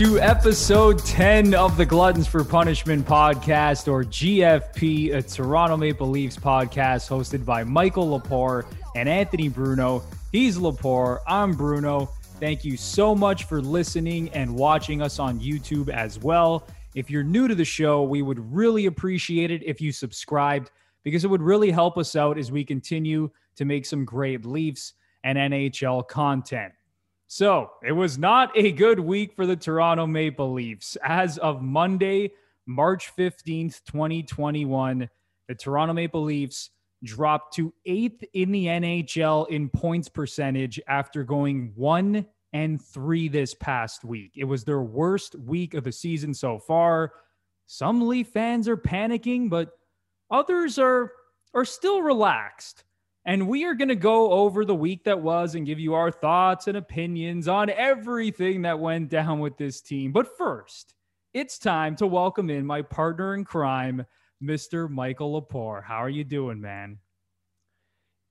to episode 10 of the Gluttons for Punishment podcast, or GFP, a Toronto Maple Leafs podcast hosted by Michael Lepore and Anthony Bruno. He's Lepore, I'm Bruno. Thank you so much for listening and watching us on YouTube as well. If you're new to the show, we would really appreciate it if you subscribed because it would really help us out as we continue to make some great Leafs and NHL content. So it was not a good week for the Toronto Maple Leafs. As of Monday, March 15th, 2021, the Toronto Maple Leafs dropped to eighth in the NHL in points percentage after going one and three this past week. It was their worst week of the season so far. Some Leaf fans are panicking, but others are are still relaxed. And we are going to go over the week that was and give you our thoughts and opinions on everything that went down with this team. But first, it's time to welcome in my partner in crime, Mr. Michael Lepore. How are you doing, man?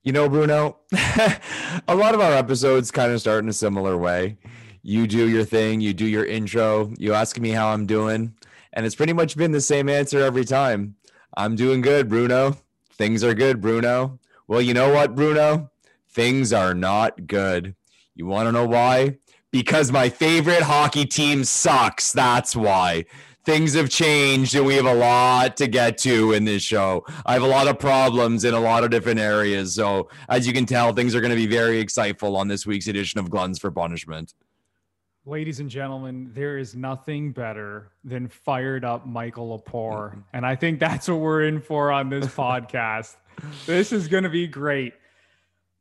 You know, Bruno, a lot of our episodes kind of start in a similar way. You do your thing, you do your intro, you ask me how I'm doing, and it's pretty much been the same answer every time. I'm doing good, Bruno. Things are good, Bruno. Well, you know what, Bruno? Things are not good. You want to know why? Because my favorite hockey team sucks. That's why things have changed and we have a lot to get to in this show. I have a lot of problems in a lot of different areas. So, as you can tell, things are going to be very exciteful on this week's edition of Gluttons for Punishment. Ladies and gentlemen, there is nothing better than fired up Michael Lepore. Mm-hmm. And I think that's what we're in for on this podcast. This is going to be great.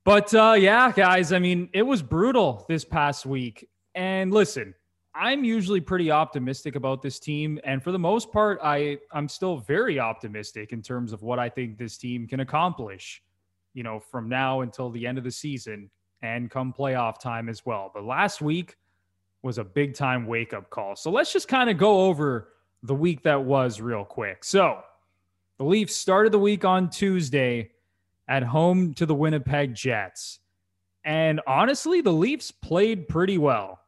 But uh, yeah, guys, I mean, it was brutal this past week. And listen, I'm usually pretty optimistic about this team, and for the most part, I I'm still very optimistic in terms of what I think this team can accomplish. You know, from now until the end of the season and come playoff time as well. But last week was a big time wake up call. So let's just kind of go over the week that was real quick. So the Leafs started the week on Tuesday at home to the Winnipeg Jets. And honestly, the Leafs played pretty well.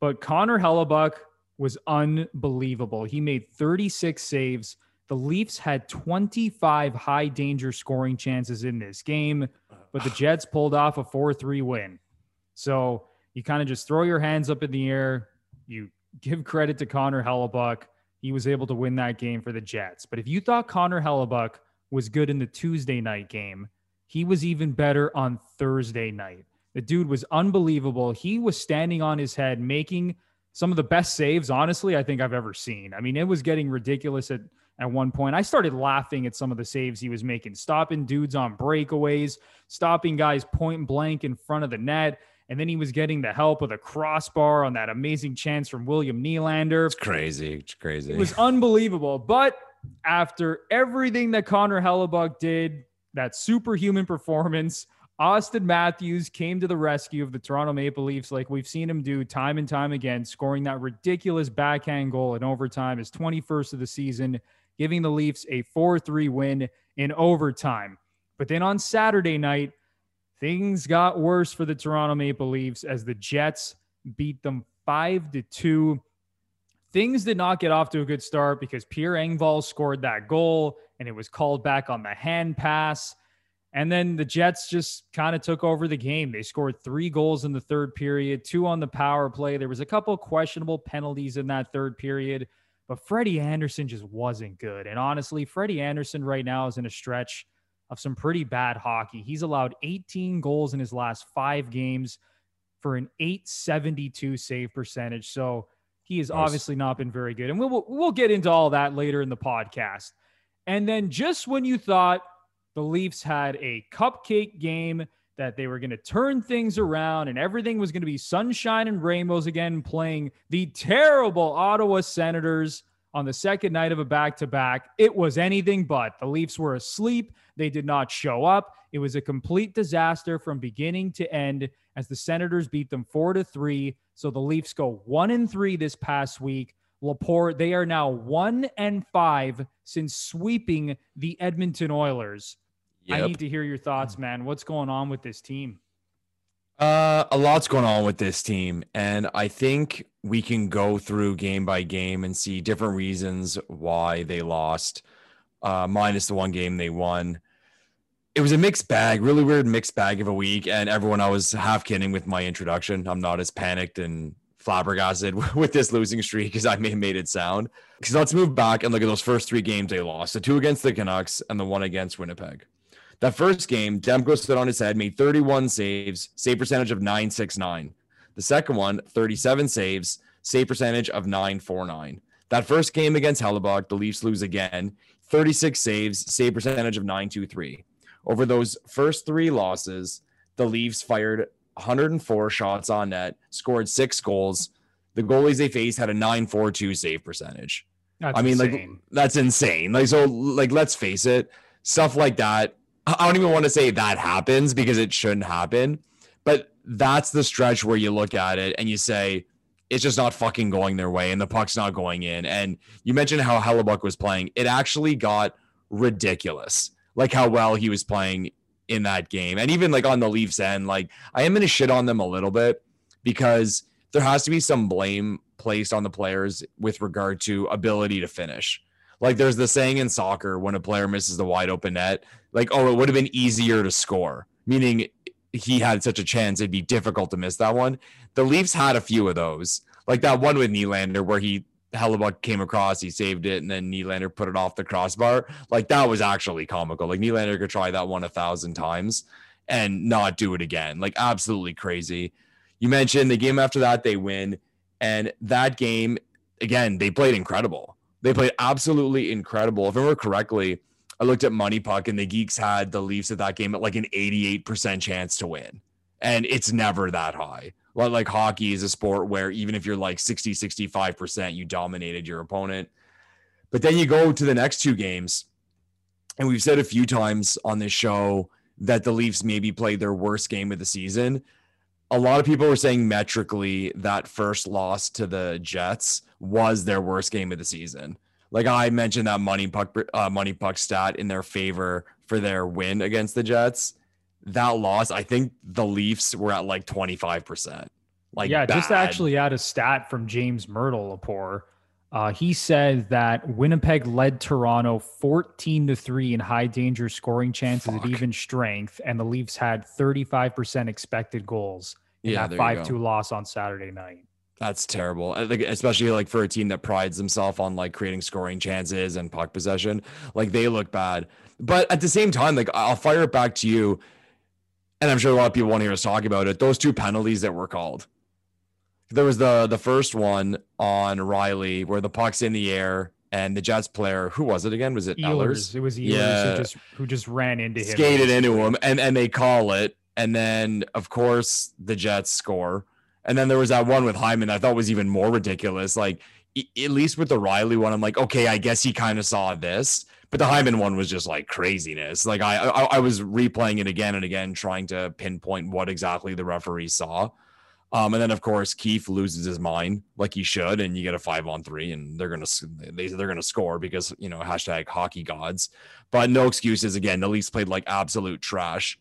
But Connor Hellebuyck was unbelievable. He made 36 saves. The Leafs had 25 high danger scoring chances in this game, but the Jets pulled off a 4 3 win. So you kind of just throw your hands up in the air. You give credit to Connor Hellebuyck. He was able to win that game for the Jets. But if you thought Connor Hellebuyck was good in the Tuesday night game, he was even better on Thursday night. The dude was unbelievable. He was standing on his head, making some of the best saves, honestly, I think I've ever seen. I mean, it was getting ridiculous at, at one point. I started laughing at some of the saves he was making, stopping dudes on breakaways, stopping guys point blank in front of the net. And then he was getting the help with a crossbar on that amazing chance from William Nylander. It's crazy. It's crazy. It was unbelievable. But after everything that Connor Hellebuyck did, that superhuman performance, Auston Matthews came to the rescue of the Toronto Maple Leafs, like we've seen him do time and time again, scoring that ridiculous backhand goal in overtime, his 21st of the season, giving the Leafs a 4 3 win in overtime. But then on Saturday night, things got worse for the Toronto Maple Leafs as the Jets beat them 5 to 2. Things did not get off to a good start because Pierre Engvall scored that goal and it was called back on the hand pass. And then the Jets just kind of took over the game. They scored three goals in the third period, two on the power play. There was a couple questionable penalties in that third period, but Freddie Andersen just wasn't good. And honestly, Freddie Andersen right now is in a stretch of some pretty bad hockey. He's allowed 18 goals in his last five games for an 872 save percentage. So he has nice. obviously not been very good. And we'll, we'll get into all that later in the podcast. And then just when you thought the Leafs had a cupcake game that they were going to turn things around and everything was going to be sunshine and rainbows again, playing the terrible Ottawa Senators on the second night of a back to back. It was anything but. The Leafs were asleep. They did not show up. It was a complete disaster from beginning to end as the Senators beat them four to three. So the Leafs go one and three this past week. Lepore, they are now one and five since sweeping the Edmonton Oilers. Yep. I need to hear your thoughts, mm. man. What's going on with this team? Uh, a lot's going on with this team, and I think we can go through game by game and see different reasons why they lost, uh, minus the one game they won. It was a mixed bag, really weird mixed bag of a week, and everyone I was half kidding with my introduction. I'm not as panicked and flabbergasted with this losing streak as I may have made it sound. Because let's move back and look at those first three games they lost: the two against the Canucks and the one against Winnipeg. That first game, Demko stood on his head, made 31 saves, save percentage of 969. The second one, 37 saves, save percentage of 949. That first game against Hellebuyck, the Leafs lose again, 36 saves, save percentage of 923. Over those first three losses, the Leafs fired 104 shots on net, scored six goals. The goalies they faced had a 942 save percentage. That's I mean, insane. like that's insane. Like so, like let's face it, stuff like that. I don't even want to say that happens because it shouldn't happen, but that's the stretch where you look at it and you say it's just not fucking going their way and the puck's not going in. And you mentioned how Hellebuyck was playing. It actually got ridiculous, like how well he was playing in that game, and even like on the Leafs end. Like I am gonna shit on them a little bit because there has to be some blame placed on the players with regard to ability to finish. Like there's the saying in soccer when a player misses the wide open net, like, oh, it would have been easier to score, meaning he had such a chance it'd be difficult to miss that one. The Leafs had a few of those, like that one with Nylander where he Hellebuyck came across, he saved it, and then Nylander put it off the crossbar. Like that was actually comical. Like Nylander could try that one a thousand times and not do it again. Like absolutely crazy. You mentioned the game after that they win, and that game again they played incredible. They played absolutely incredible. If I remember correctly, I looked at Money Puck and the Geeks had the Leafs at that game at like an 88% chance to win. And it's never that high. Like hockey is a sport where even if you're like 60, 65%, you dominated your opponent. But then you go to the next two games, and we've said a few times on this show that the Leafs maybe played their worst game of the season. A lot of people were saying metrically that first loss to the Jets was their worst game of the season. Like I mentioned that money puck uh, money puck stat in their favor for their win against the Jets. That loss, I think the Leafs were at like 25%. Like yeah, just bad. actually add a stat from James Mirtle Lepore. Uh, he said that Winnipeg led Toronto 14 to 3 in high danger scoring chances Fuck. at even strength, and the Leafs had 35% expected goals in Yeah, that 5 2 loss on Saturday night. That's terrible. Think especially like for a team that prides themselves on like creating scoring chances and puck possession, like they look bad. But at the same time, like I'll fire it back to you, and I'm sure a lot of people want to hear us talk about it. Those two penalties that were called. There was the the first one on Rielly where the puck's in the air and the Jets player, who was it again? Was it Ellers? Ehlers, it was Ehlers Yeah. who just who just ran into him. skated into him and and they call it and then of course the jets score and then there was that one with hyman i thought was even more ridiculous like at least with the rielly one i'm like okay i guess he kind of saw this but the hyman one was just like craziness like I, I i was replaying it again and again trying to pinpoint what exactly the referee saw um, and then of course Keefe loses his mind like he should, and you get a five on three, and they're gonna they they're gonna score because you know hashtag hockey gods. But no excuses again. The Leafs played like absolute trash.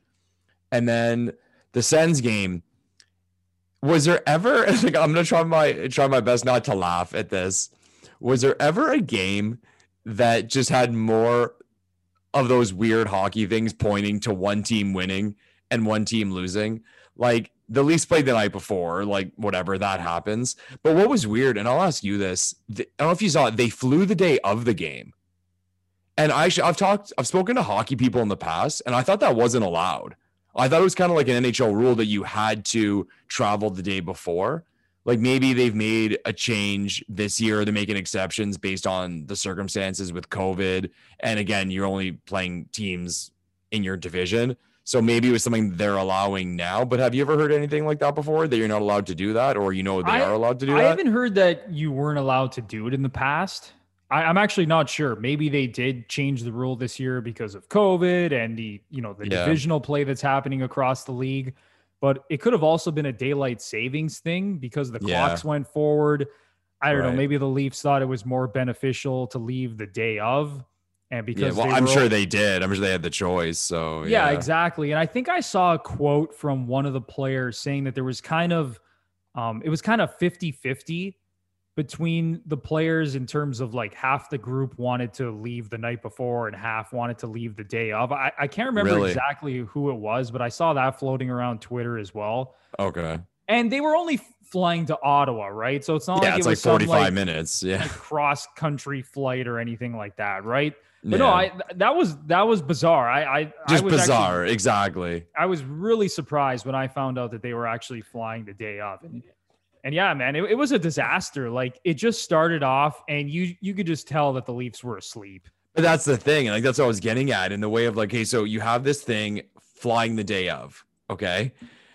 And then the Sens game. Was there ever like I'm gonna try my try my best not to laugh at this. Was there ever a game that just had more of those weird hockey things pointing to one team winning and one team losing? Like the Leafs played the night before, like whatever that happens. But what was weird, and I'll ask you this: th- I don't know if you saw it. They flew the day of the game. And I, sh- I've talked, I've spoken to hockey people in the past, and I thought that wasn't allowed. I thought it was kind of like an NHL rule that you had to travel the day before. Like maybe they've made a change this year. They're making exceptions based on the circumstances with COVID. And again, you're only playing teams in your division. So maybe it was something they're allowing now. But have you ever heard anything like that before? That you're not allowed to do that, or you know they I- are allowed to do I that? I haven't heard that you weren't allowed to do it in the past. I, I'm actually not sure. Maybe they did change the rule this year because of COVID and the you know the Yeah. divisional play that's happening across the league. But it could have also been a daylight savings thing because the Yeah. clocks went forward. I don't know. Maybe the Leafs thought it was more beneficial to leave the day of And Yeah, because well, they I'm sure all- they did. I'm sure they had the choice. So yeah, exactly. And I think I saw a quote from one of the players saying that there was kind of um it was kind of 50-50 between the players in terms of like half the group wanted to leave the night before and half wanted to leave the day of. I, I can't remember Really? exactly who it was, but I saw that floating around Twitter as well. Okay. And they were only flying to Ottawa, right? So it's not yeah, like it's it like was some 45 like, minutes. Yeah. cross country flight or anything like that, right? But no, I that was that was bizarre. I I I just actually- bizarre. exactly. I was really surprised when I found out that they were actually flying the day of. And, and yeah, man, it, it was a disaster. Like it just started off and you you could just tell that the Leafs were asleep. But that's the thing. And like that's what I was getting at in the way of like, hey, so you have this thing flying the day of, okay?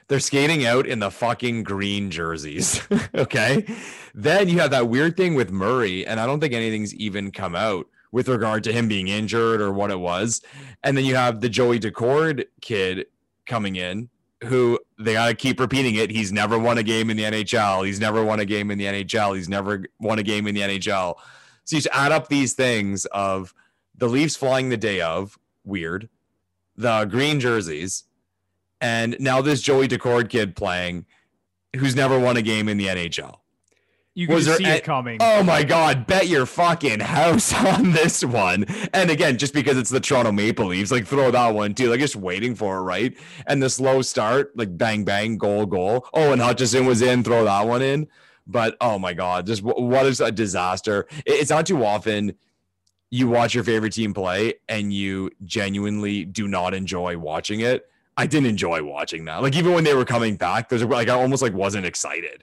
They're skating out in the fucking green jerseys, okay? Then you have that weird thing with Murray, and I don't think anything's even come out with regard to him being injured or what it was. And then you have the Joey Daccord kid coming in, who they got to keep repeating it. He's never won a game in the NHL. He's never won a game in the NHL. He's never won a game in the NHL. So you just add up these things of the Leafs flying the day of, weird, the green jerseys, and now this Joey Daccord kid playing, who's never won a game in the NHL. You could Was there see a- it coming. Oh my God, bet your fucking house on this one. And again, just because it's the Toronto Maple Leafs, like throw that one too, like just waiting for it, right? And the slow start, like bang, bang, goal, goal. Oh, and Hutchinson was in, throw that one in. But oh my God, just wh- what is a disaster. It's not too often you watch your favorite team play and you genuinely do not enjoy watching it. I didn't enjoy watching that. Like even when they were coming back, there's like I almost like wasn't excited.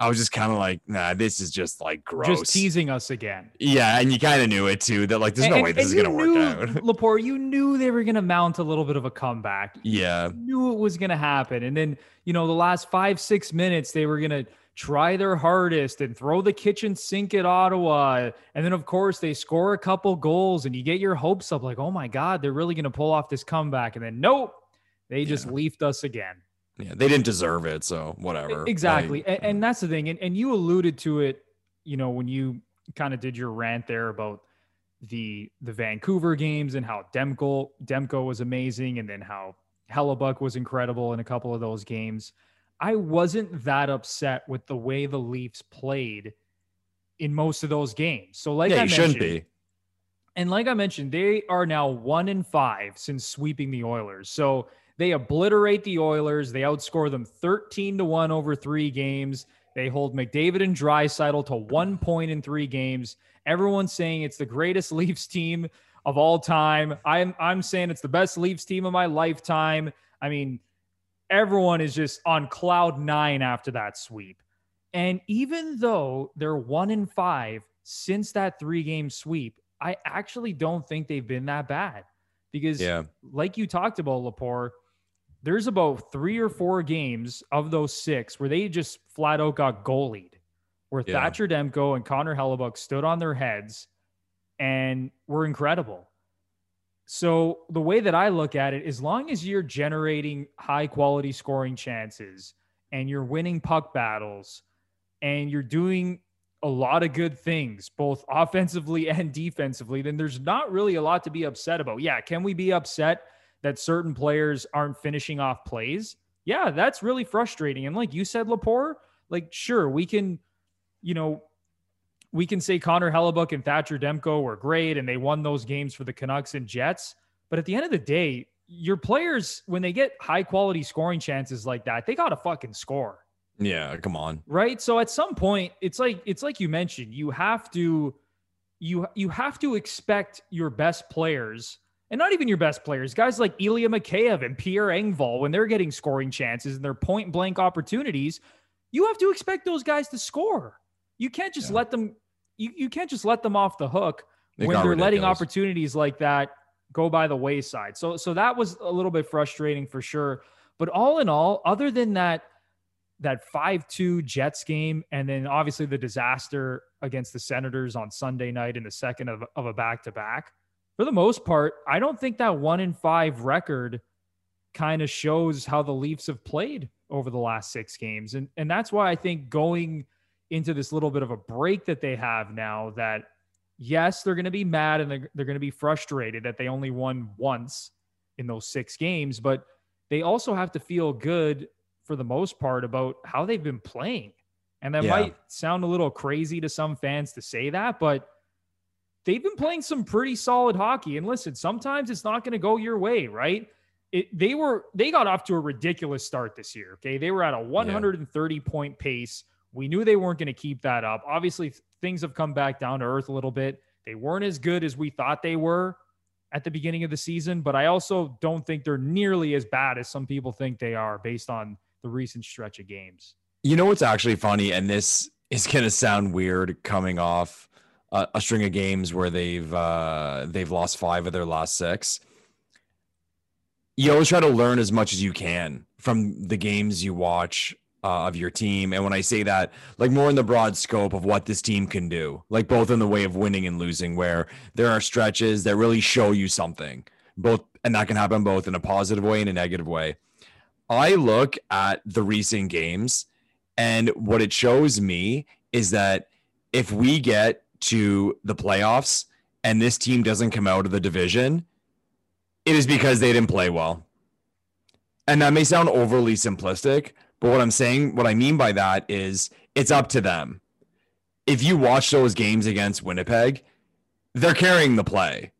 I was just kind of like, nah, this is just like gross. just teasing us again. Yeah, and you kind of knew it too. That like, there's no And- way this is gonna work out. Lepore, you knew they were gonna mount a little bit of a comeback. yeah, You knew it was gonna happen. And then, you know, the last five, six minutes, they were gonna try their hardest and throw the kitchen sink at Ottawa. And then of course they score a couple goals and you get your hopes up, like, oh my God, they're really gonna pull off this comeback. And then nope, they just Yeah. leafed us again. Yeah, they didn't deserve it, so whatever. Exactly. And, and that's the thing. And, and you alluded to it, you know, when you kind of did your rant there about the the Vancouver games and how Demko Demko was amazing and then how Hellebuyck was incredible in a couple of those games. I wasn't that upset with the way the Leafs played in most of those games. So like yeah, I you shouldn't be. and like I mentioned, they are now one in five since sweeping the Oilers. So they obliterate the Oilers. They outscore them 13 to 1 over three games. They hold McDavid and Draisaitl to one point in three games. Everyone's saying it's the greatest Leafs team of all time. I'm I'm saying it's the best Leafs team of my lifetime. I mean, everyone is just on cloud nine after that sweep. And even though they're one in five since that three game sweep, I actually don't think they've been that bad because, Yeah, like you talked about, Lepore, there's about three or four games of those six where they just flat out got goalied, where Yeah. Thatcher Demko and Connor Hellebuyck stood on their heads and were incredible. So the way that I look at it, as long as you're generating high quality scoring chances and you're winning puck battles and you're doing a lot of good things, both offensively and defensively, then there's not really a lot to be upset about. Yeah, can we be upset that certain players aren't finishing off plays? Yeah, that's really frustrating. And like you said, Lepore, like sure, we can, you know, we can say Connor Hellebuyck and Thatcher Demko were great and they won those games for the Canucks and Jets. But at the end of the day, your players, when they get high quality scoring chances like that, they got to fucking score. yeah. Come on. Right. So at some point, it's like it's like you mentioned, you have to you you have to expect your best players, and not even your best players, guys like Ilya Mikheyev and Pierre Engvall, when they're getting scoring chances and they're point blank opportunities, you have to expect those guys to score. You can't just Yeah. let them you, you can't just let them off the hook It when they're letting opportunities like that go by the wayside. So so that was a little bit frustrating for sure. But all in all, other than that that 5-2 Jets game and then obviously the disaster against the Senators on Sunday night in the second of, of a back-to-back, for the most part, I don't think that 1 in 5 record kind of shows how the Leafs have played over the last 6 games. And and that's why I think going into this little bit of a break that they have now that yes, they're going to be mad and they're, they're going to be frustrated that they only won once in those six games, but they also have to feel good for the most part about how they've been playing. And that yeah. might sound a little crazy to some fans to say that, but they've been playing some pretty solid hockey. And listen, sometimes it's not going to go your way, right? It, they were they got off to a ridiculous start this year. Okay, they were at a 130 yeah. point pace. We knew they weren't going to keep that up. Obviously, things have come back down to earth a little bit. They weren't as good as we thought they were at the beginning of the season, but I also don't think they're nearly as bad as some people think they are based on the recent stretch of games. You know what's actually funny, and this is going to sound weird coming off a, a, string of games where they've uh, they've lost five of their last six. You always try to learn as much as you can from the games you watch uh, of your team. And when I say that, like more in the broad scope of what this team can do, like both in the way of winning and losing, where there are stretches that really show you something, both, and that can happen both in a positive way and a negative way. I look at the recent games, and what it shows me is that if we get to the playoffs and this team doesn't come out of the division, it is because they didn't play well. And that may sound overly simplistic, but what I'm saying, what I mean by that is it's up to them. If you watch those games against Winnipeg, they're carrying the play.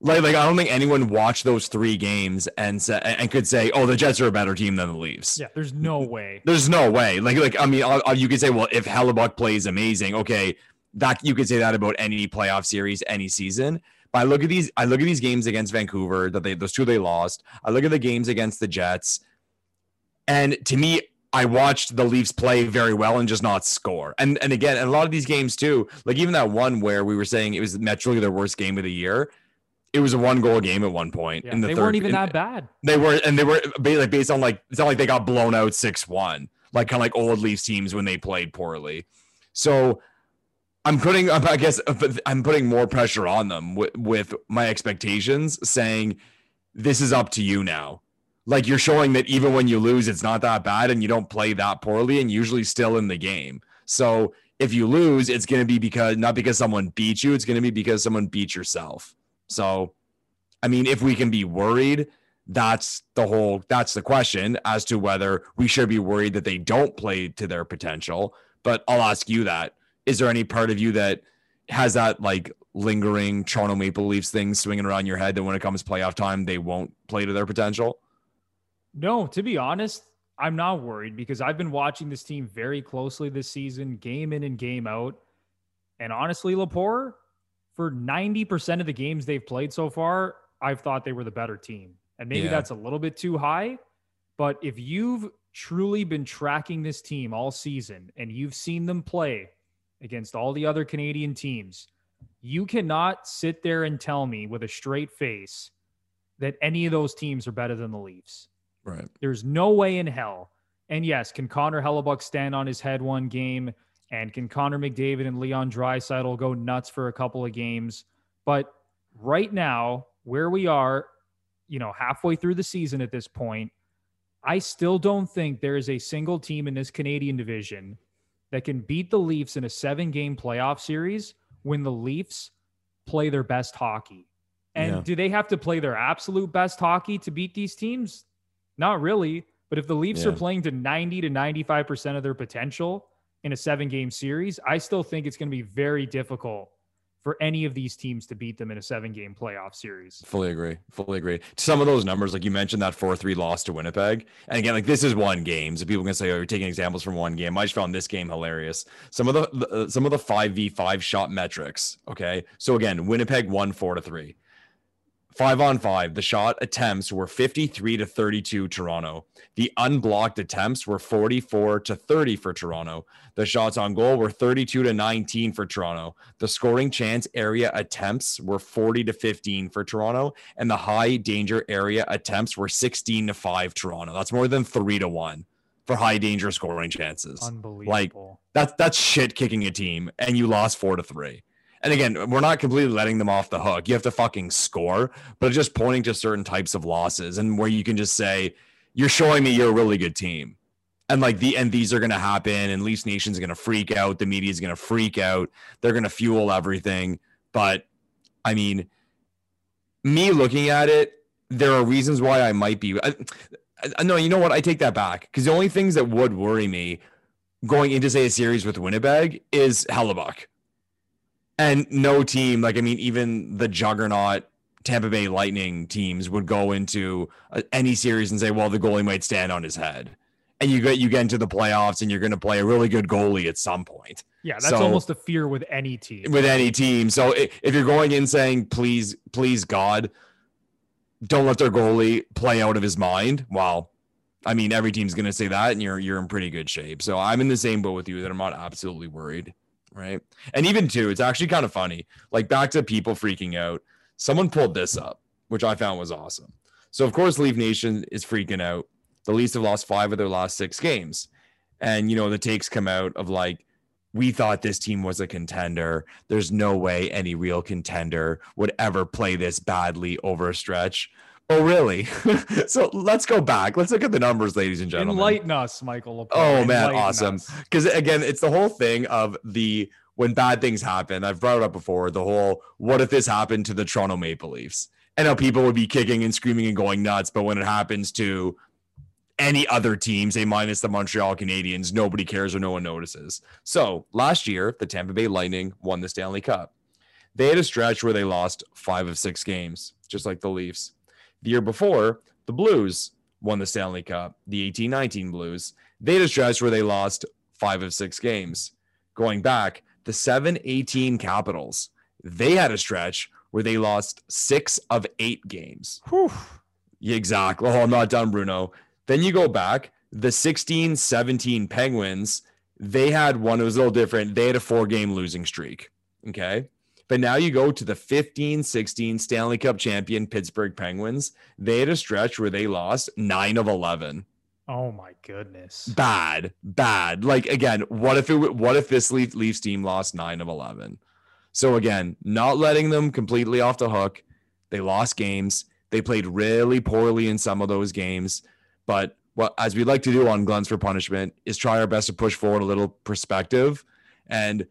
Like, like I don't think anyone watched those three games and say, and could say, "Oh, the Jets are a better team than the Leafs." Yeah, there's no way. There's no way. Like, like I mean, uh, uh, you could say, "Well, if Hellebuyck plays amazing, okay, that you could say that about any playoff series, any season." But I look at these, I look at these games against Vancouver that they those two they lost. I look at the games against the Jets. And to me, I watched the Leafs play very well and just not score. And and again, and a lot of these games too, like even that one where we were saying it was naturally their worst game of the year. It was a one goal game at one point. Yeah, in the they third, weren't even in, that bad. They were, and they were like based on like it's not like they got blown out six one, like kind of like old Leafs teams when they played poorly. So I'm putting, uh, I guess, uh, I'm putting more pressure on them with, with my expectations, saying this is up to you now like you're showing that even when you lose, it's not that bad and you don't play that poorly and usually still in the game. So if you lose, it's going to be because not because someone beat you, it's going to be because someone beat yourself. So, I mean, if we can be worried, that's the whole that's the question as to whether we should be worried that they don't play to their potential. But I'll ask you that. Is there any part of you that has that like lingering Toronto Maple Leafs thing swinging around your head that when it comes playoff time, they won't play to their potential? No, to be honest, I'm not worried because I've been watching this team very closely this season, game in and game out. And honestly, Lepore, for 90% of the games they've played so far, I've thought they were the better team. And maybe yeah. that's a little bit too high. But if you've truly been tracking this team all season and you've seen them play against all the other Canadian teams, you cannot sit there and tell me with a straight face that any of those teams are better than the Leafs. Right. There's no way in hell. And yes, can Connor Hellebuyck stand on his head one game? And can Connor McDavid and Leon Draisaitl go nuts for a couple of games? But right now, where we are, you know, halfway through the season at this point, I still don't think there is a single team in this Canadian division that can beat the Leafs in a seven game playoff series when the Leafs play their best hockey. And yeah. do they have to play their absolute best hockey to beat these teams? Not really. But if the Leafs yeah. are playing to 90 to 95% of their potential in a seven game series, I still think it's going to be very difficult for any of these teams to beat them in a seven game playoff series. Fully agree. Fully agree. Some of those numbers, like you mentioned, that 4 3 loss to Winnipeg. And again, like this is one game. So people can say, oh, you're taking examples from one game. I just found this game hilarious. Some of the, the uh, some of the 5v5 shot metrics. Okay. So again, Winnipeg won 4 to 3. Five on five, the shot attempts were 53 to 32 Toronto. The unblocked attempts were 44 to 30 for Toronto. The shots on goal were 32 to 19 for Toronto. The scoring chance area attempts were 40 to 15 for Toronto. And the high danger area attempts were 16 to 5 Toronto. That's more than three to one for high danger scoring chances. Unbelievable. Like that's that's shit kicking a team, and you lost four to three. And again, we're not completely letting them off the hook. You have to fucking score, but just pointing to certain types of losses and where you can just say, you're showing me you're a really good team. And like the and these are gonna happen, and Leafs Nation's gonna freak out, the media's gonna freak out, they're gonna fuel everything. But I mean, me looking at it, there are reasons why I might be. I, I, no, you know what? I take that back because the only things that would worry me going into say a series with Winnipeg is Hellebuyck. And no team, like I mean, even the juggernaut Tampa Bay Lightning teams would go into any series and say, "Well, the goalie might stand on his head," and you get you get into the playoffs and you're going to play a really good goalie at some point. Yeah, that's so, almost a fear with any team. With any team, so if you're going in saying, "Please, please, God, don't let their goalie play out of his mind," well, I mean, every team's going to say that, and you're you're in pretty good shape. So I'm in the same boat with you that I'm not absolutely worried, right? And even too, it's actually kind of funny. Like back to people freaking out. Someone pulled this up, which I found was awesome. So of course, Leaf Nation is freaking out. The Leafs have lost five of their last six games, and you know the takes come out of like, we thought this team was a contender. There's no way any real contender would ever play this badly over a stretch. Oh, really? so let's go back. Let's look at the numbers, ladies and gentlemen. Enlighten us, Michael. Lepore. Oh, man. Enlighten awesome. Because again, it's the whole thing of the when bad things happen. I've brought it up before the whole what if this happened to the Toronto Maple Leafs? I know people would be kicking and screaming and going nuts, but when it happens to any other team, say minus the Montreal Canadiens, nobody cares or no one notices. So last year, the Tampa Bay Lightning won the Stanley Cup. They had a stretch where they lost five of six games, just like the Leafs. The year before, the Blues won the Stanley Cup, the 18 19 Blues. They had a stretch where they lost five of six games. Going back, the 7 18 Capitals, they had a stretch where they lost six of eight games. Whew. Exactly. Oh, I'm not done, Bruno. Then you go back, the 16 17 Penguins, they had one, it was a little different. They had a four game losing streak. Okay. But now you go to the 15 16 Stanley Cup champion Pittsburgh Penguins. They had a stretch where they lost nine of 11. Oh my goodness. Bad, bad. Like again, what if it what if this Leaf, Leafs team lost 9 of 11? So again, not letting them completely off the hook. They lost games. They played really poorly in some of those games, but what as we like to do on Gluttons for Punishment is try our best to push forward a little perspective and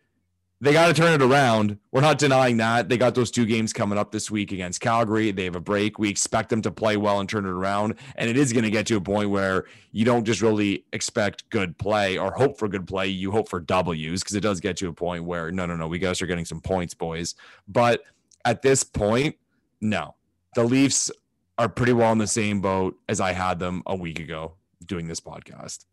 they got to turn it around. We're not denying that. They got those two games coming up this week against Calgary. They have a break. We expect them to play well and turn it around. And it is going to get to a point where you don't just really expect good play or hope for good play. You hope for W's because it does get to a point where, no, no, no, we got are getting some points, boys. But at this point, no. The Leafs are pretty well in the same boat as I had them a week ago doing this podcast.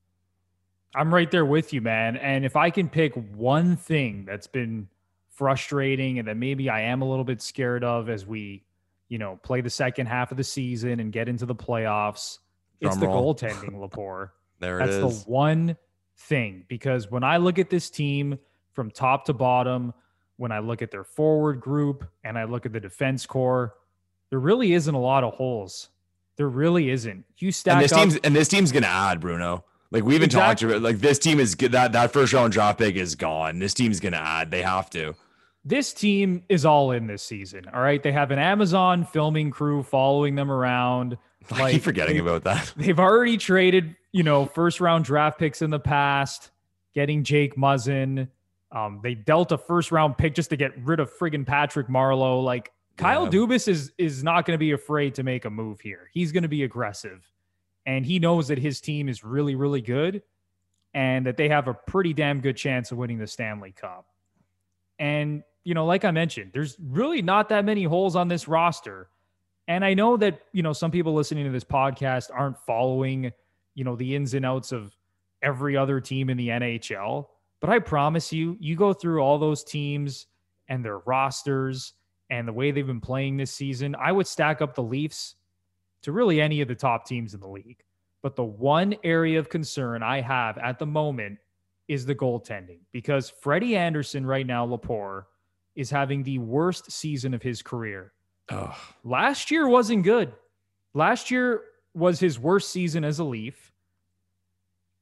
I'm right there with you, man. And if I can pick one thing that's been frustrating and that maybe I am a little bit scared of as we, you know, play the second half of the season and get into the playoffs, Drum it's roll. the goaltending, Lepore. there it is. that's the one thing because when I look at this team from top to bottom, when I look at their forward group and I look at the defense core, there really isn't a lot of holes. There really isn't. You stack and this up, team's and this team's gonna add Bruno. Like we even exactly. talked about, like this team is that that first round draft pick is gone. This team's gonna add. They have to. This team is all in this season. All right, they have an Amazon filming crew following them around. Like, I keep forgetting about that. They've already traded, you know, first round draft picks in the past, getting Jake Muzzin. Um, they dealt a first round pick just to get rid of friggin' Patrick Marleau. Like Kyle yeah. Dubas is is not going to be afraid to make a move here. He's going to be aggressive and he knows that his team is really, really good and that they have a pretty damn good chance of winning the Stanley Cup. And, you know, like I mentioned, there's really not that many holes on this roster. And I know that, you know, some people listening to this podcast aren't following, you know, the ins and outs of every other team in the NHL. But I promise you, you go through all those teams and their rosters and the way they've been playing this season, I would stack up the Leafs to really any of the top teams in the league. But the one area of concern I have at the moment is the goaltending because Freddie Andersen right now, Lepore, is having the worst season of his career. Ugh. Last year wasn't good. Last year was his worst season as a Leaf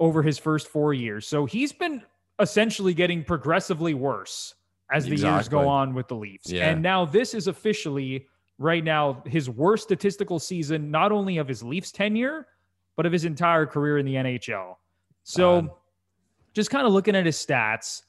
over his first four years. So he's been essentially getting progressively worse as the exactly. years go on with the Leafs. Yeah. And now this is officially right now his worst statistical season, not only of his Leafs tenure, but of his entire career in the NHL. So, just kind of looking at his stats,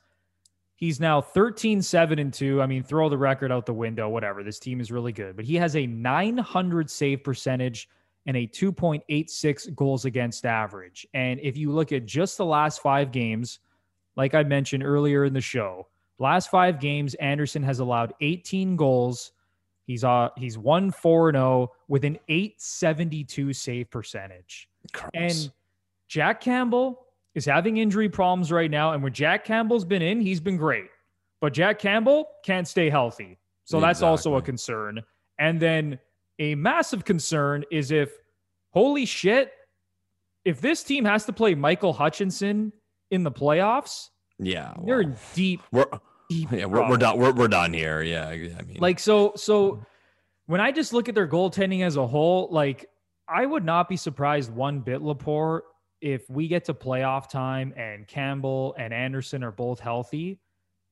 He's now 13 7 and 2. I mean, throw the record out the window, whatever. This team is really good, but he has a 900 save percentage and a 2.86 goals against average. And if you look at just the last five games, like I mentioned earlier in the show, last five games, Andersen has allowed 18 goals. He's uh he's one four zero with an 872 save percentage. Gross. And Jack Campbell is having injury problems right now. And when Jack Campbell's been in, he's been great. But Jack Campbell can't stay healthy. So that's also a concern. And then a massive concern is if, holy shit, if this team has to play Michael Hutchinson in the playoffs, yeah, they're in deep, we're deep. Yeah, we're, we're done. We're, we're done here. Yeah, I mean, Like so so when I just look at their goaltending as a whole, like I would not be surprised one bit, Lepore, if we get to playoff time and Campbell and Andersen are both healthy.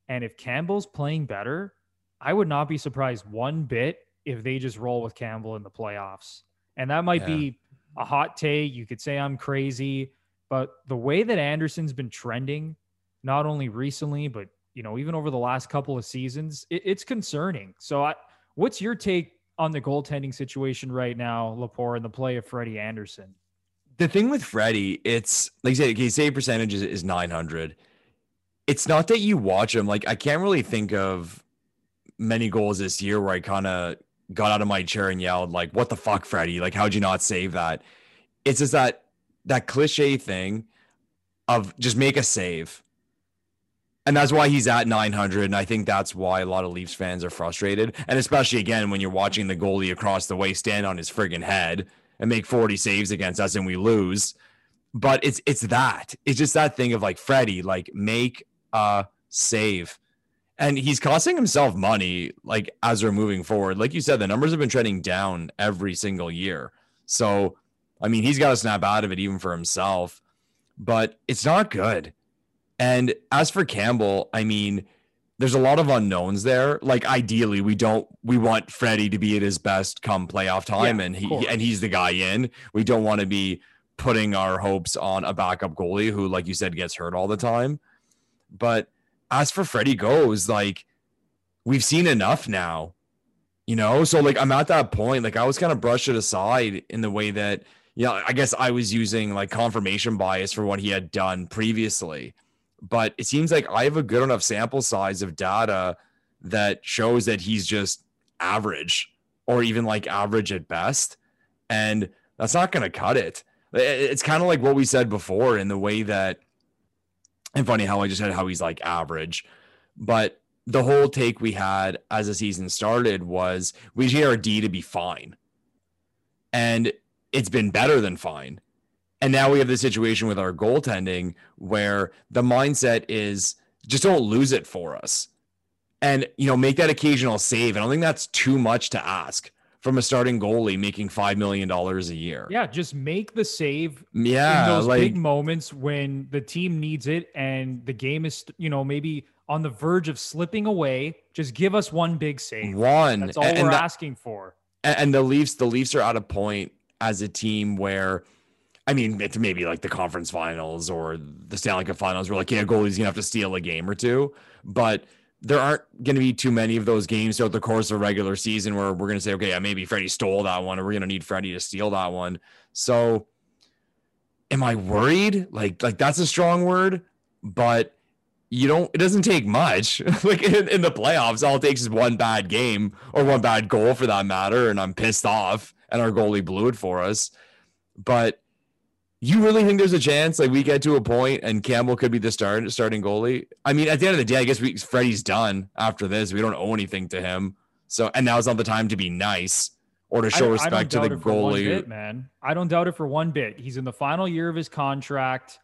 And if Campbell's playing better, I would not be surprised one bit if they just roll with Campbell in the playoffs. And that might Yeah. be a hot take. You could say I'm crazy, but the way that Andersen's been trending, not only recently, but you know, even over the last couple of seasons, it, it's concerning. So, I, what's your take on the goaltending situation right now, Lepore, and the play of Freddie Andersen? the thing with Freddie, it's like you said, his save percentage is, is 900. It's not that you watch him. Like, I can't really think of many goals this year where I kind of got out of my chair and yelled, like, what the fuck, Freddie? Like, how'd you not save that? It's just that that cliche thing of just make a save. And that's why he's at 900. And I think that's why a lot of Leafs fans are frustrated. And especially again, when you're watching the goalie across the way stand on his friggin' head and make 40 saves against us and we lose. But it's it's that. It's just that thing of like Freddie, like make a save. And he's costing himself money like as we're moving forward. Like you said, the numbers have been trending down every single year. So I mean, he's got to snap out of it even for himself. But it's not good. And as for Campbell, I mean, there's a lot of unknowns there. Like ideally, we don't we want Freddie to be at his best come playoff time, Yeah, and he and he's the guy in. We don't want to be putting our hopes on a backup goalie who, like you said, gets hurt all the time. But as for Freddie goes, like we've seen enough now, you know. So like I'm at that point. Like I was kind of brushed it aside in the way that you know. I guess I was using like confirmation bias for what he had done previously but it seems like I have a good enough sample size of data that shows that he's just average or even like average at best. And that's not going to cut it. It- It's kind of like what we said before in the way that, and funny how I just said how he's like average, but the whole take we had as the season started was we need our D to be fine. And it's been better than fine. And now we have the situation with our goaltending where the mindset is just don't lose it for us. And, you know, make that occasional save. I don't think that's too much to ask from a starting goalie making $5 million a year. Yeah, just make the save Yeah. in those like, big moments when the team needs it and the game is, you know, maybe on the verge of slipping away. Just give us one big save. one. That's all and, we're that- asking for. and and the Leafs, the Leafs are at a point as a team where, I mean, it's maybe like the conference finals or the Stanley Cup finals where like, yeah, goalie's gonna have to steal a game or two, but there aren't going to be too many of those games throughout the course of regular season where we're going to say, okay, yeah, maybe Freddie stole that one, or we're going to need Freddie to steal that one. So, am I worried? Like, like that's a strong word, but you don't. It doesn't take much. like in, in the playoffs, all it takes is one bad game or one bad goal for that matter, and I'm pissed off, and our goalie blew it for us. But you really think there's a chance like we get to a point and Campbell could be the start starting goalie? I mean, at the end of the day, I guess we Freddie's done after this. We don't owe anything to him. So and now's not the time to be nice or to I- show I respect to the it for one goalie. bit, man. I don't doubt it for one bit. He's in the final year of his contract.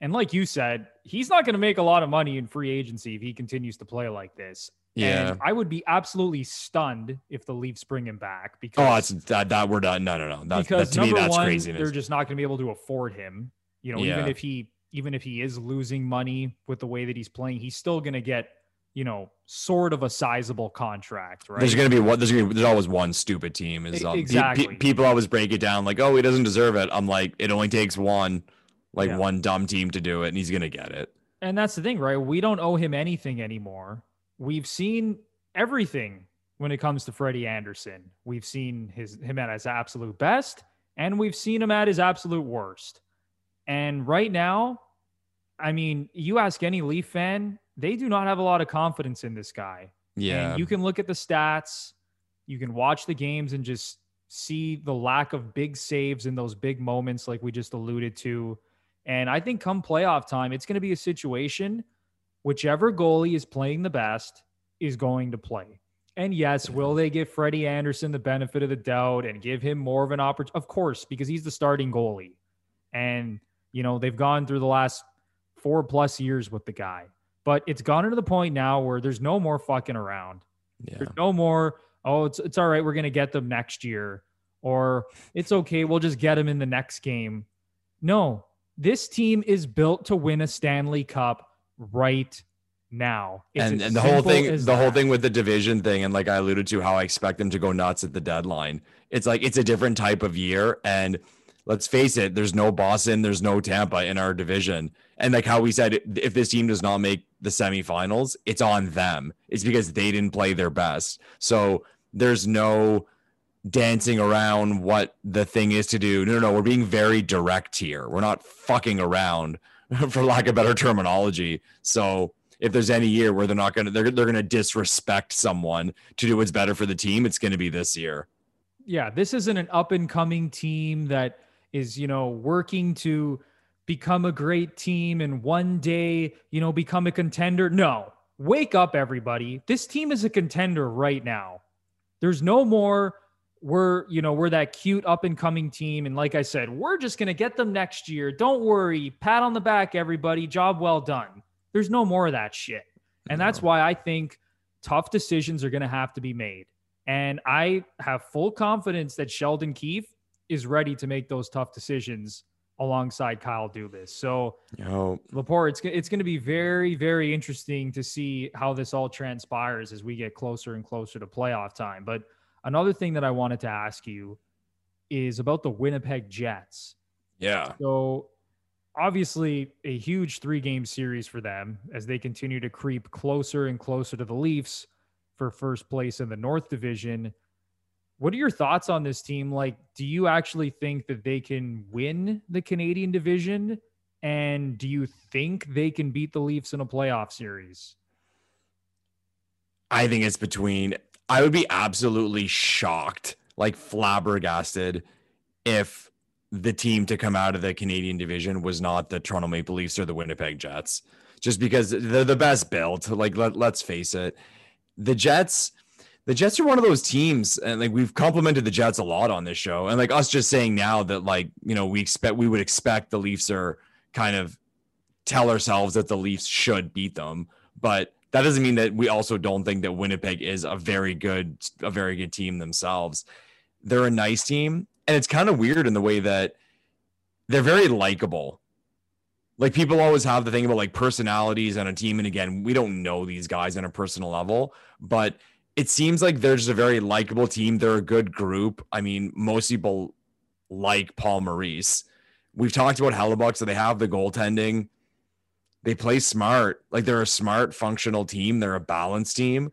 And like you said, he's not going to make a lot of money in free agency if he continues to play like this. Yeah. And I would be absolutely stunned if the Leafs bring him back because, Oh, that's that that we're done. No, no, no. That's because that, to me number that's one, craziness. they're just not going to be able to afford him. You know, even if he even if he is losing money with the way that he's playing, he's still going to get you know sort of a sizable contract, right? There's gonna be one. There's gonna be, there's always one stupid team. Is um, pe- pe- exactly. people always break it down like, oh, he doesn't deserve it. I'm like, it only takes one, like Yeah. one dumb team to do it, and he's gonna get it. And that's the thing, right? We don't owe him anything anymore. We've seen everything when it comes to Freddie Andersen. We've seen his him at his absolute best, and we've seen him at his absolute worst. And right now, I mean, you ask any Leaf fan, they do not have a lot of confidence in this guy. Yeah. And you can look at the stats, you can watch the games and just see the lack of big saves in those big moments, like we just alluded to. And I think come playoff time, it's going to be a situation whichever goalie is playing the best is going to play. And yes, will they give Freddie Andersen the benefit of the doubt and give him more of an opportunity? Of course, because he's the starting goalie. And, you know, they've gone through the last four plus years with the guy. But it's gone to the point now where there's no more fucking around. Yeah. There's no more, oh, it's, it's all right. We're going to get them next year. Or it's okay. We'll just get them in the next game. No, this team is built to win a Stanley Cup right now. It's and and the whole thing the whole thing with the division thing and like i alluded to how i expect them to go nuts at the deadline. It's like it's a different type of year and let's face it there's no boston there's no tampa in our division. And like how we said if this team does not make the semifinals it's on them. It's because they didn't play their best. So there's no dancing around what the thing is to do. No no no we're being very direct here. We're not fucking around for lack of better terminology so if there's any year where they're not going to they're, they're going to disrespect someone to do what's better for the team it's going to be this year yeah, this isn't an up and coming team that is, you know, working to become a great team and one day, you know, become a contender. No, wake up, everybody. This team is a contender right now. There's no more. We're, you know, we're that cute up and coming team. And like I said, we're just going to get them next year. Don't worry. Pat on the back, everybody. Job well done. There's no more of that shit. And that's why I think tough decisions are going to have to be made. And I have full confidence that Sheldon Keefe is ready to make those tough decisions alongside Kyle Dubas. So Yo, Lepore, it's it's going to be very very interesting to see how this all transpires as we get closer and closer to playoff time. But another thing that I wanted to ask you is about the Winnipeg Jets. yeah So obviously a huge three game series for them as they continue to creep closer and closer to the Leafs for first place in the North Division. What are your thoughts on this team? Like, do you actually think that they can win the Canadian division? And do you think they can beat the Leafs in a playoff series? i think it's between i would be absolutely shocked like flabbergasted if the team to come out of the canadian division was not the toronto maple leafs or the winnipeg jets. Just because they're the best built like let, let's face it. The jets the Jets are one of those teams, and like we've complimented the Jets a lot on this show, and like us just saying now that like you know we expect we would expect the Leafs are kind of tell ourselves that the Leafs should beat them, but that doesn't mean that we also don't think that Winnipeg is a very good a very good team themselves. They're a nice team, and it's kind of weird in the way that they're very likable. Like people always have the thing about like personalities on a team, and again, we don't know these guys on a personal level, but it seems like they're just a very likable team. They're a good group. I mean, most people like Paul Maurice. We've talked about Hellebuyck, so they have the goaltending. They play smart. Like they're a smart, functional team. They're a balanced team.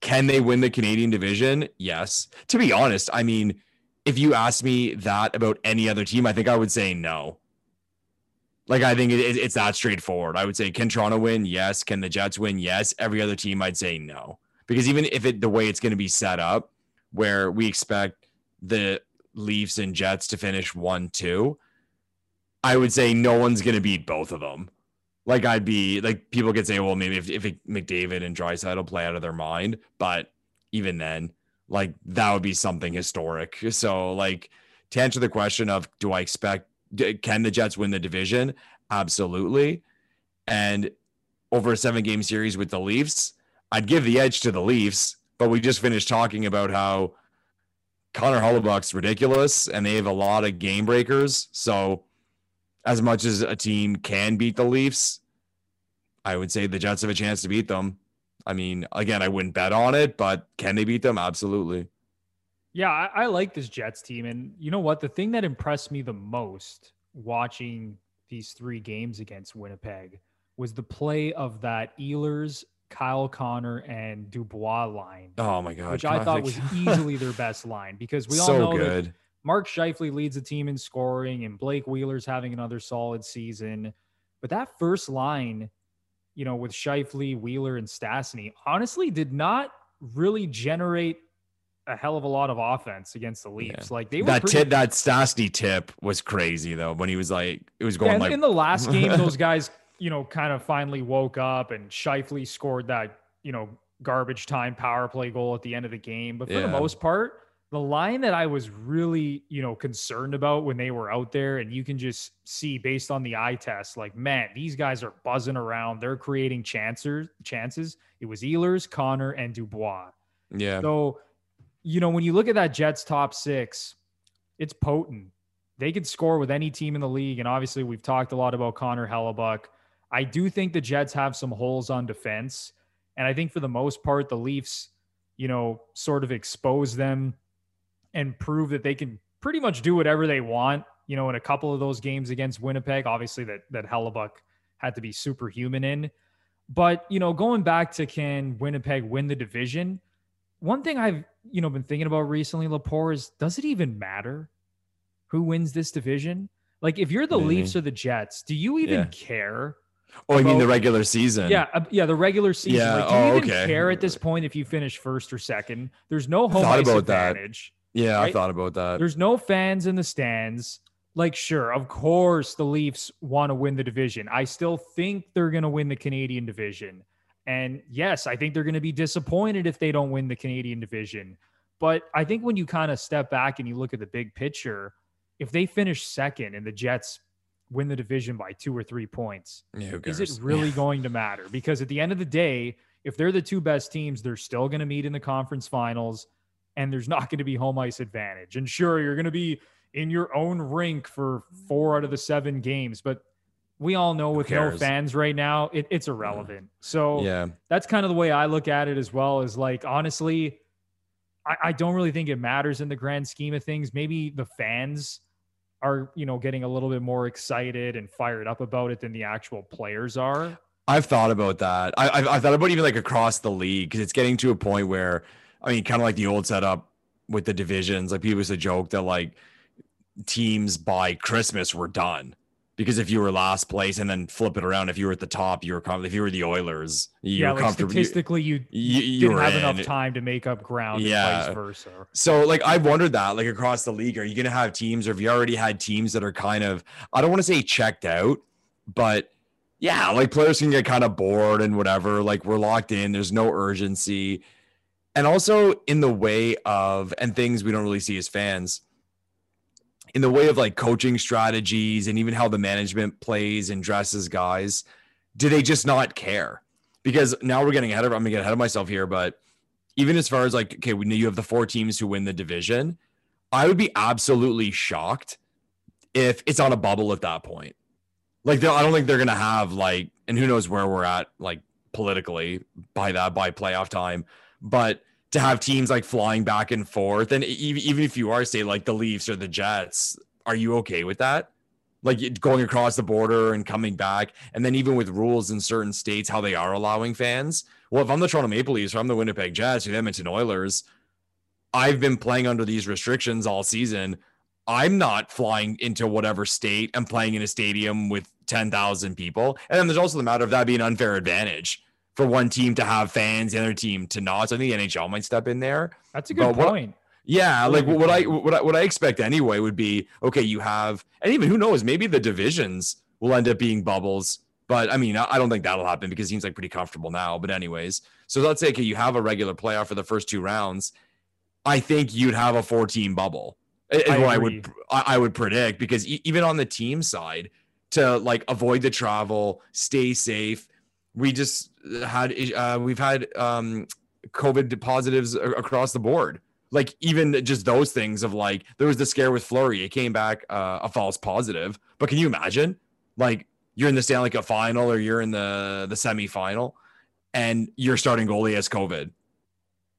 Can they win the Canadian division? Yes. To be honest, I mean, if you asked me that about any other team, I think I would say no. Like I think it, it- it's that straightforward. I would say, can Toronto win? Yes. Can the Jets win? Yes. Every other team, I'd say no because even if it the way it's going to be set up where we expect the Leafs and Jets to finish 1-2 I would say no one's going to beat both of them like I'd be like people could say well maybe if, if McDavid and Draisaitl play out of their mind but even then like that would be something historic. So like to answer the question of do I expect can the Jets win the division? Absolutely. And over a seven game series with the Leafs I'd give the edge to the Leafs, but we just finished talking about how Connor Hellebuyck's ridiculous and they have a lot of game breakers. So, as much as a team can beat the Leafs, I would say the Jets have a chance to beat them. I mean, again, I wouldn't bet on it, but can they beat them? Absolutely. Yeah, I, I like this Jets team. And you know what? The thing that impressed me the most watching these three games against Winnipeg was the play of that Ehlers, Kyle Connor, and Dubois line, Oh my god, which I thought was easily their best line because we all so know that good. Mark Scheifele leads the team in scoring, and Blake Wheeler's having another solid season. But that first line, you know, with Scheifele, Wheeler, and Stastny, honestly, did not really generate a hell of a lot of offense against the Leafs. Like they were That pretty, tip, that Stastny tip was crazy though. When he was like, it was going Yeah, like, in the last game, those guys, you know, kind of finally woke up, and Scheifele scored that, you know, garbage time power play goal at the end of the game. But for the most part, the line that I was really, you know, concerned about when they were out there, and you can just see based on the eye test, like, man, these guys are buzzing around. They're creating chances. Chances. It was Ehlers, Connor, and Dubois. yeah, So, you know, when you look at that Jets top six, it's potent. They could score with any team in the league. And obviously, we've talked a lot about Connor Hellebuyck. I do think the Jets have some holes on defense. And I think for the most part, the Leafs, you know, sort of expose them and prove that they can pretty much do whatever they want. You know, in a couple of those games against Winnipeg, obviously that that Hellebuyck had to be superhuman in. But you know, going back to can Winnipeg win the division? One thing I've you know been thinking about recently, Lepore, is does it even matter who wins this division? Like, if you're the Really? Leafs or the Jets, do you even Yeah. care? oh, you mean the regular season? Yeah, uh, yeah, the regular season. Yeah, Like, do you oh, even okay. care at this point if you finish first or second? There's no home thought ice about that. Yeah, I thought about that. There's no fans in the stands. Like, sure, of course, the Leafs want to win the division. I still think they're going to win the Canadian division. And yes, I think they're going to be disappointed if they don't win the Canadian division. But I think when you kind of step back and you look at the big picture, if they finish second and the Jets win the division by two or three points, Yeah, is it really going to matter? Because at the end of the day, if they're the two best teams, they're still going to meet in the conference finals and there's not going to be home ice advantage. And sure, you're going to be in your own rink for four out of the seven games, but we all know with no fans right now, it, it's irrelevant. So yeah, that's kind of the way I look at it as well. Is like, honestly, I, I don't really think it matters in the grand scheme of things. Maybe the fans are, you know, getting a little bit more excited and fired up about it than the actual players are. I've thought about that. I, I've thought about even like across the league because it's getting to a point where, I mean, kind of like the old setup with the divisions. Like people used to joke that like teams by Christmas were done because if you were last place and then flip it around, if you were at the top, you were com- if you were the Oilers, you yeah, were like comfortable. statistically, you, you, you didn't have in. enough time to make up ground Yeah. and vice versa. So like I've wondered that like across the league, are you gonna have teams or have you already had teams that are kind of I don't want to say checked out, but yeah, like players can get kind of bored and whatever. Like we're locked in, there's no urgency. And also in the way of and things we don't really see as fans, in the way of like coaching strategies and even how the management plays and dresses guys, do they just not care? Because now we're getting ahead of I'm gonna get ahead of myself here, but even as far as like, okay, we know you have the four teams who win the division. I would be absolutely shocked if it's on a bubble at that point. Like, I don't think they're gonna have like, and who knows where we're at, like politically by that by playoff time. But to have teams like flying back and forth, and even if you are say like the Leafs or the Jets, are you okay with that? Like going across the border and coming back, and then even with rules in certain states, how they are allowing fans. Well, if I'm the Toronto Maple Leafs or I'm the Winnipeg Jets or the Edmonton Oilers, I've been playing under these restrictions all season. I'm not flying into whatever state and playing in a stadium with 10,000 people. And then there's also the matter of that being an unfair advantage for one team to have fans, the other team to not. So I think the NHL might step in there. That's a good But what- point. Yeah, Really like what I what I what I expect anyway would be okay. You have, and even who knows, maybe the divisions will end up being bubbles. But I mean, I don't think that'll happen because it seems like pretty comfortable now. But anyways, so let's say okay, you have a regular playoff for the first two rounds. I think you'd have a four-team bubble. Eh, is I what I would I, I would predict because e- even on the team side, to like avoid the travel, stay safe. We just had uh, we've had um, COVID positives across the board. Like even just those things of like there was the scare with Fleury, it came back uh, a false positive. But can you imagine, like you're in the Stanley Cup final or you're in the the semifinal, and your starting goalie has COVID.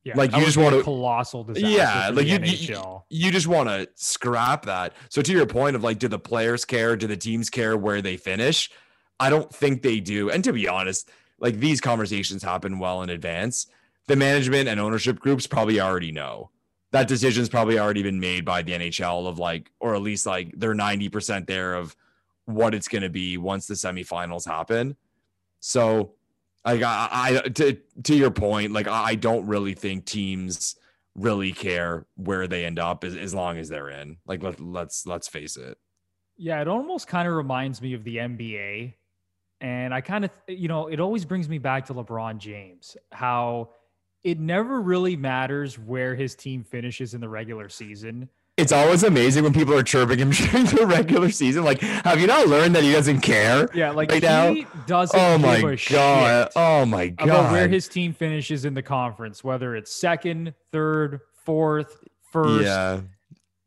Yeah, Like, you just a wanna- colossal disaster. Yeah, like you, you, you just want to scrap that. So to your point of like, do the players care? Do the teams care where they finish? I don't think they do. And to be honest, like these conversations happen well in advance. The management and ownership groups probably already know that decision's probably already been made by the NHL of like, or at least like they're 90% there of what it's going to be once the semifinals happen. So, like, I, I, to, to your point, like, I don't really think teams really care where they end up as, as long as they're in. Like, let, let's, let's face it. Yeah, it almost kind of reminds me of the NBA. And I kind of, you know, it always brings me back to LeBron James, how it never really matters where his team finishes in the regular season. It's always amazing when people are chirping him during the regular season. Like, have you not learned that he doesn't care? Yeah, like right he now? doesn't. Oh my god! Oh my god! About where his team finishes in the conference, whether it's second, third, fourth, first. Yeah.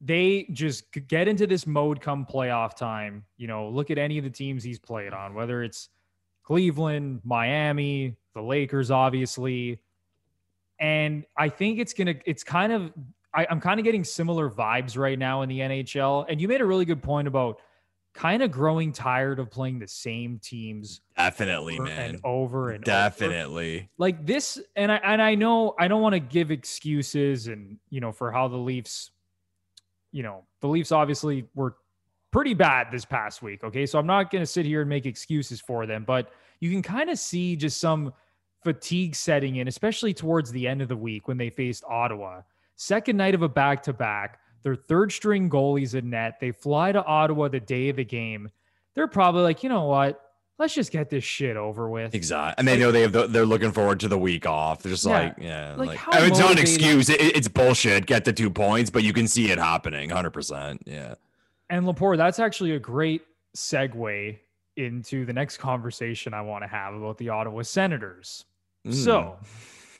They just get into this mode come playoff time. You know, look at any of the teams he's played on, whether it's Cleveland, Miami, the Lakers, obviously. And I think it's gonna, it's kind of, I, I'm kind of getting similar vibes right now in the NHL. And you made a really good point about kind of growing tired of playing the same teams Definitely, over man. and over and over. Definitely. Like this, and I and I know I don't want to give excuses and you know for how the Leafs, you know, the Leafs obviously were pretty bad this past week. Okay. So I'm not gonna sit here and make excuses for them, but you can kind of see just some fatigue setting in, especially towards the end of the week when they faced Ottawa. Second night of a back to back, their third string goalies in net. They fly to Ottawa the day of the game. They're probably like, you know what? Let's just get this shit over with. Exactly. And they know they have the, they're looking forward to the week off. They're just Yeah. like, yeah, Like, like, I mean, it's not an excuse. It, it's bullshit. Get the two points, but you can see it happening 100%. Yeah. And Lepore, that's actually a great segue into the next conversation I want to have about the Ottawa Senators. Mm. So,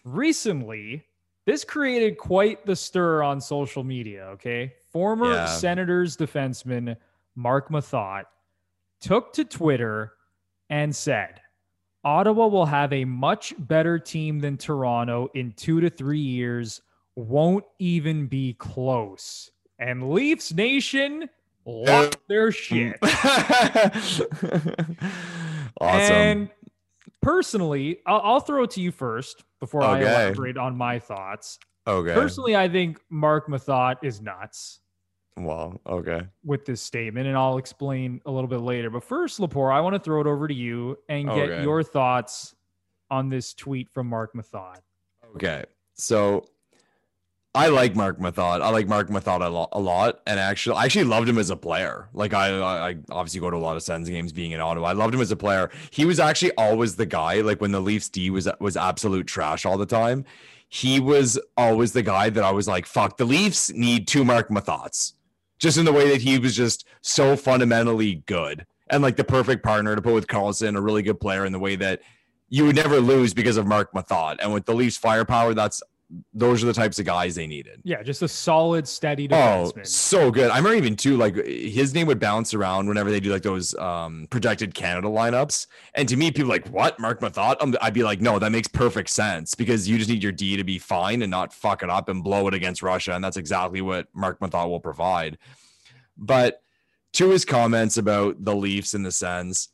recently, this created quite the stir on social media. Okay. Former Yeah. Senators defenseman Marc Methot took to Twitter and said, Ottawa will have a much better team than Toronto in two to three years, won't even be close. And Leafs Nation lost their shit. awesome. And personally, I'll, I'll throw it to you first before I elaborate on my thoughts. okay. Personally, I think Marc Methot is nuts Wow. Okay. with this statement, and I'll explain a little bit later. But first, Lepore, I want to throw it over to you and get Okay. your thoughts on this tweet from Marc Methot. Okay. So I like Marc Methot. I like Marc Methot a lot, a lot. And actually, I actually loved him as a player. Like I, I I obviously go to a lot of Sens games being in Ottawa. I loved him as a player. He was actually always the guy, like when the Leafs D was, was absolute trash all the time. He was always the guy that I was like, fuck, the Leafs need two Marc Methots. Just in the way that he was just so fundamentally good and like the perfect partner to put with Karlsson, a really good player in the way that you would never lose because of Marc Methot. And with the Leafs firepower, that's those are the types of guys they needed. Yeah, just a solid, steady Oh, so good. I remember even too, like his name would bounce around whenever they do like those um projected Canada lineups. And to me, people like, what? Marc Methot? I'd be like, no, that makes perfect sense because you just need your D to be fine and not fuck it up and blow it against Russia. And that's exactly what Marc Methot will provide. But to his comments about the Leafs in the Sens,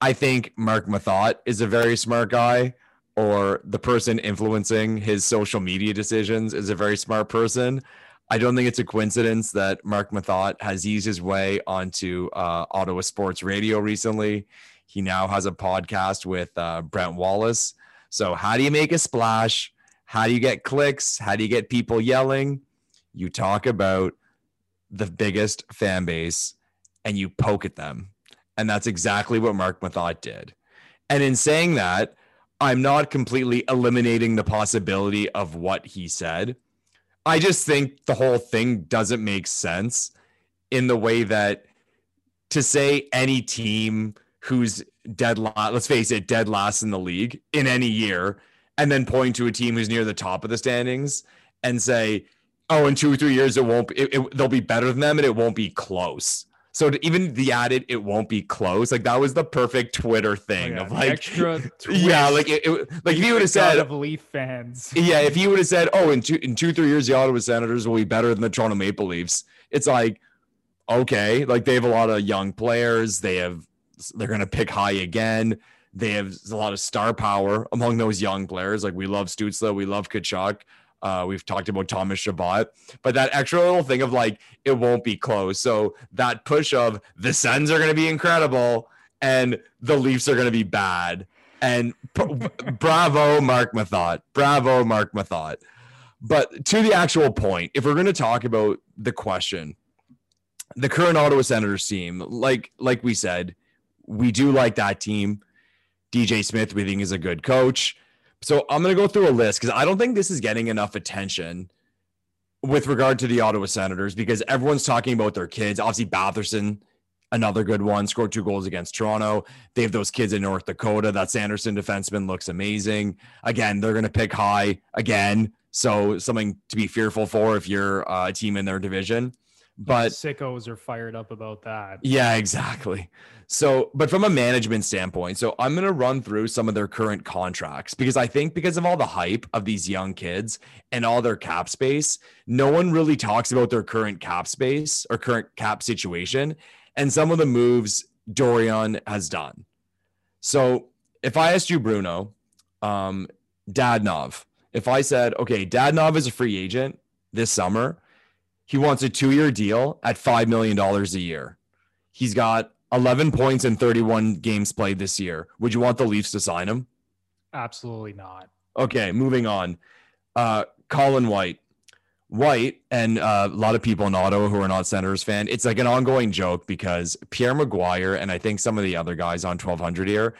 I think Marc Methot is a very smart guy, or the person influencing his social media decisions is a very smart person. I don't think it's a coincidence that Marc Methot has eased his way onto uh, Ottawa Sports Radio recently. He now has a podcast with uh, Brent Wallace. So, how do you make a splash? How do you get clicks? How do you get people yelling? You talk about the biggest fan base and you poke at them. And that's exactly what Marc Methot did. And in saying that, I'm not completely eliminating the possibility of what he said. I just think the whole thing doesn't make sense in the way that to say any team who's dead last, let's face it, dead last in the league in any year, and then point to a team who's near the top of the standings and say, oh, in two or three years, it won't, it, it, they'll be better than them and it won't be close. So to even the added, it won't be close. Like that was the perfect Twitter Oh, thing yeah, of like, extra yeah, like it, it like if you would have said, of Leaf fans. yeah, if you would have said, "Oh, in two in two three years, the Ottawa Senators will be better than the Toronto Maple Leafs," it's like, okay, like they have a lot of young players. They have they're going to pick high again. They have a lot of star power among those young players. Like we love Stützle, we love Tkachuk. Uh, we've talked about Thomas Chabot, but that extra little thing of like it won't be close. So that push of the Sens are going to be incredible and the Leafs are going to be bad. And bravo, Marc Methot. Bravo, Marc Methot. But to the actual point, if we're going to talk about the question, the current Ottawa Senators team, like like we said, we do like that team. DJ Smith, we think is a good coach. So I'm going to go through a list because I don't think this is getting enough attention with regard to the Ottawa Senators because everyone's talking about their kids. Obviously, Batherson, another good one, scored two goals against Toronto. They have those kids in North Dakota. That Sanderson defenseman looks amazing. Again, they're going to pick high again. So something to be fearful for if you're uh, a team in their division. But sickos are fired up about that. Yeah, exactly. So, but from a management standpoint, so I'm going to run through some of their current contracts because I think because of all the hype of these young kids and all their cap space, no one really talks about their current cap space or current cap situation and some of the moves Dorion has done. So, if I asked you, Bruno, um, Dadonov, if I said, okay, Dadonov is a free agent this summer, he wants a two year deal at $5 million a year. He's got 11 points in 31 games played this year. Would you want the Leafs to sign him? Absolutely not. Okay, moving on. Uh, Colin White. White and uh, a lot of people in Ottawa who are not Senators fan, it's like an ongoing joke because Pierre McGuire and I think some of the other guys on 1200 here,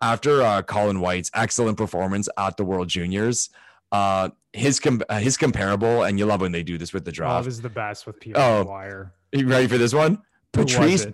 after uh, Colin White's excellent performance at the World Juniors, uh, his com- uh, his comparable, and you love when they do this with the draft. Love is the best with Pierre oh, McGuire. You ready for this one? Patrice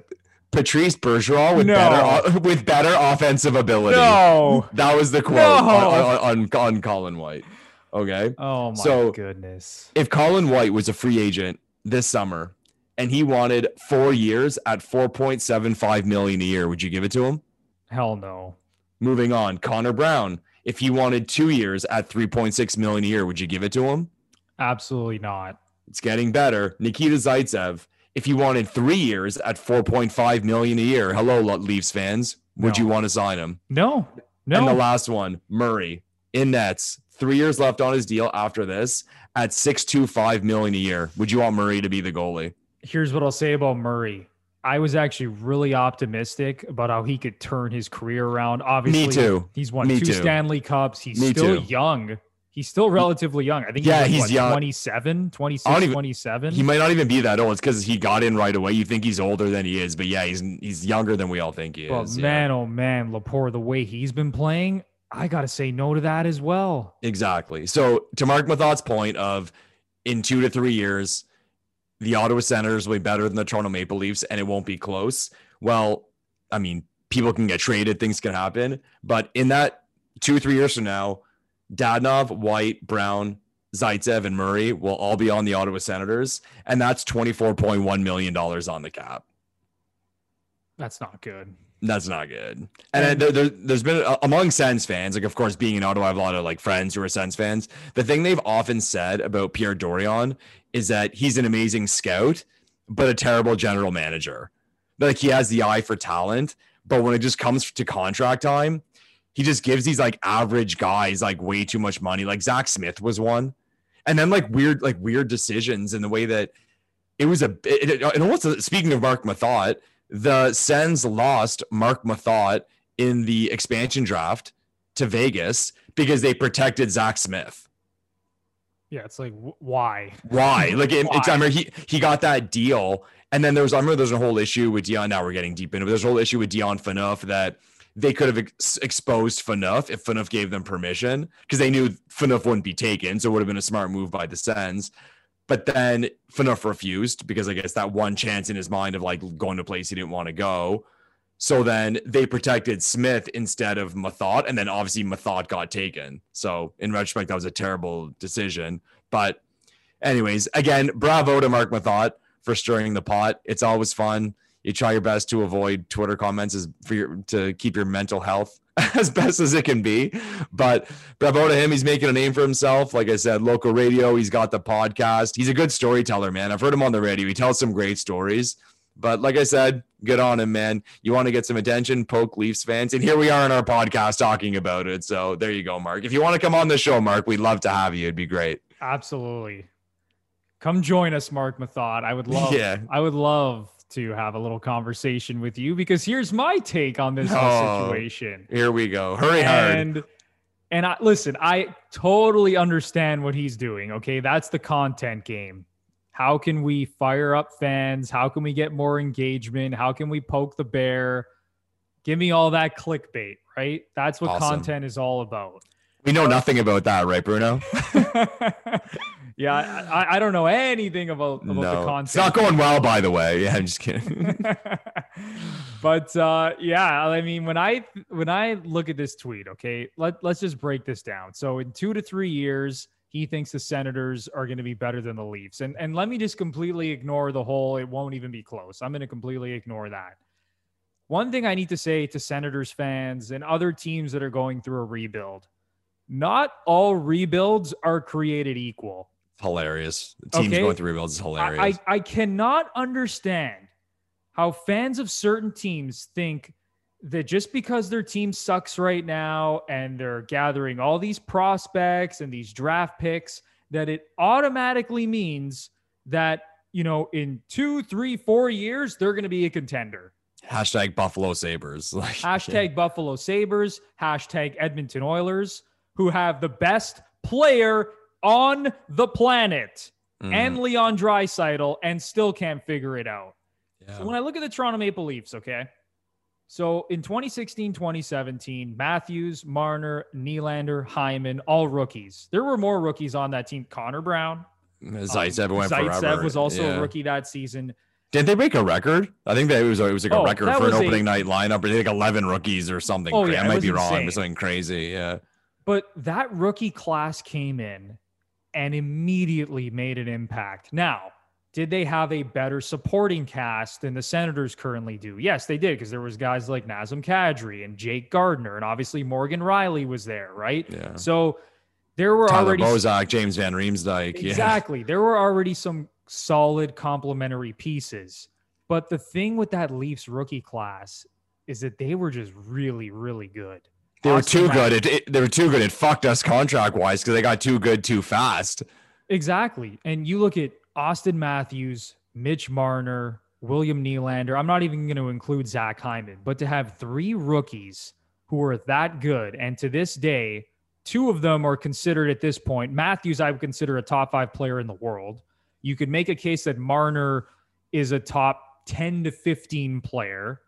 Patrice Bergeron with no. better with better offensive ability. No, that was the quote no. on, on, on Colin White. Okay. Oh my so goodness. If Colin White was a free agent this summer and he wanted four years at 4.75 million a year, would you give it to him? Hell no. Moving on, Connor Brown. If he wanted two years at 3.6 million a year, would you give it to him? Absolutely not. It's getting better. Nikita Zaitsev. If he wanted three years at 4.5 million a year, hello, Leafs fans, would no. you want to sign him? No. No. And the last one, Murray in nets, three years left on his deal after this at 6.25 million a year. Would you want Murray to be the goalie? Here's what I'll say about Murray. I was actually really optimistic about how he could turn his career around. Obviously, me too. He's won me two too. Stanley Cups. He's Me still too. young. He's still relatively young. I think yeah, he's, what, young. 27, 26, even, 27. He might not even be that old. It's because he got in right away. You think he's older than he is, but yeah, he's he's younger than we all think he but is. But man, yeah. oh man, Lepore, the way he's been playing, I got to say no to that as well. Exactly. So to Marc Methot's point of in two to three years, the Ottawa Senators will be better than the Toronto Maple Leafs and it won't be close. Well, I mean, people can get traded, things can happen. But in that two, three years from now, Dadonov, White, Brown, Zaitsev, and Murray will all be on the Ottawa Senators. And that's $24.1 million on the cap. That's not good. That's not good. And there, there, has been uh, among Sens fans, like of course, being in Ottawa, I have a lot of like friends who are Sens fans. The thing they've often said about Pierre Dorion is that he's an amazing scout, but a terrible general manager. Like he has the eye for talent, but when it just comes to contract time, he just gives these like average guys like way too much money. Like Zach Smith was one, and then like weird, like weird decisions in the way that it was a. It, it almost speaking of Marc Methot the Sens lost Marc Methot in the expansion draft to Vegas because they protected Zach Smith. Yeah, it's like why? Why? Like it, why? I remember he he got that deal, and then there was I remember there's a whole issue with Dion. Now we're getting deep into. It, there's a whole issue with Dion Phaneuf that they could have ex- exposed Phaneuf if Phaneuf gave them permission because they knew Phaneuf wouldn't be taken, so it would have been a smart move by the Sens. But then Phaneuf refused because I guess that one chance in his mind of like going to a place he didn't want to go. So then they protected Smith instead of Methot. And then obviously Methot got taken. So in retrospect, that was a terrible decision. But anyways, again, bravo to Marc Methot for stirring the pot. It's always fun. You try your best to avoid Twitter comments as for your, to keep your mental health as best as it can be. But bravo to him. He's making a name for himself. Like I said, local radio. He's got the podcast. He's a good storyteller, man. I've heard him on the radio. He tells some great stories. But like I said, good on him, man. You want to get some attention, poke Leafs fans. And here we are in our podcast talking about it. So there you go, Mark. If you want to come on the show, Mark, we'd love to have you. It'd be great. Absolutely. Come join us, Marc Methot. I would love yeah. I would love to have a little conversation with you because here's my take on this oh, situation. Here we go. Hurry hard. And and I listen, I totally understand what he's doing. Okay. That's the content game. How can we fire up fans? How can we get more engagement? How can we poke the bear? Give me all that clickbait, right? That's what awesome. content is all about. We know nothing about that, right, Bruno? yeah, I, I, don't know anything about, about no. the content. It's not going well, by the way. Yeah, I'm just kidding. but uh, yeah, I mean, when I when I look at this tweet, okay, let let's just break this down. So in two to three years, he thinks the Senators are going to be better than the Leafs. And and let me just completely ignore the whole it won't even be close. I'm going to completely ignore that. One thing I need to say to Senators fans and other teams that are going through a rebuild, not all rebuilds are created equal. Hilarious. Teams okay? going through rebuilds is hilarious. I, I, I cannot understand how fans of certain teams think that just because their team sucks right now and they're gathering all these prospects and these draft picks, that it automatically means that, you know, in two, three, four years, they're going to be a contender. Hashtag Buffalo Sabres. Like, hashtag yeah. Buffalo Sabres. Hashtag Edmonton Oilers, who have the best player on the planet mm. and Leon Draisaitl and still can't figure it out. Yeah. So when I look at the Toronto Maple Leafs, okay, so in 2016, 2017, Matthews, Marner, Nylander, Hyman, all rookies. There were more rookies on that team. Connor Brown. Zaitsev um, went Zaitsev forever. was also yeah. a rookie that season. Didn't they break a record? I think that it was it was like a oh, record for an opening a, night lineup. Think like eleven rookies or something. Oh, yeah, I might be insane. wrong. It was something crazy. Yeah. But that rookie class came in and immediately made an impact. Now, did they have a better supporting cast than the Senators currently do? Yes, they did because there was guys like Nazem Kadri and Jake Gardiner, and obviously Morgan Rielly was there, right? Yeah. So there were Tyler already Bozak, James Van Riemsdyk. Exactly. Yeah. There were already some solid complementary pieces. But the thing with that Leafs rookie class is that they were just really, really good. They Auston were too good. It, it, they were too good. It fucked us contract wise because they got too good too fast. Exactly. And you look at Auston Matthews, Mitch Marner, William Nylander. I'm not even going to include Zach Hyman, but to have three rookies who are that good, and to this day, two of them are considered at this point. Matthews, I would consider a top five player in the world. You could make a case that Marner is a top 10 to 15 player.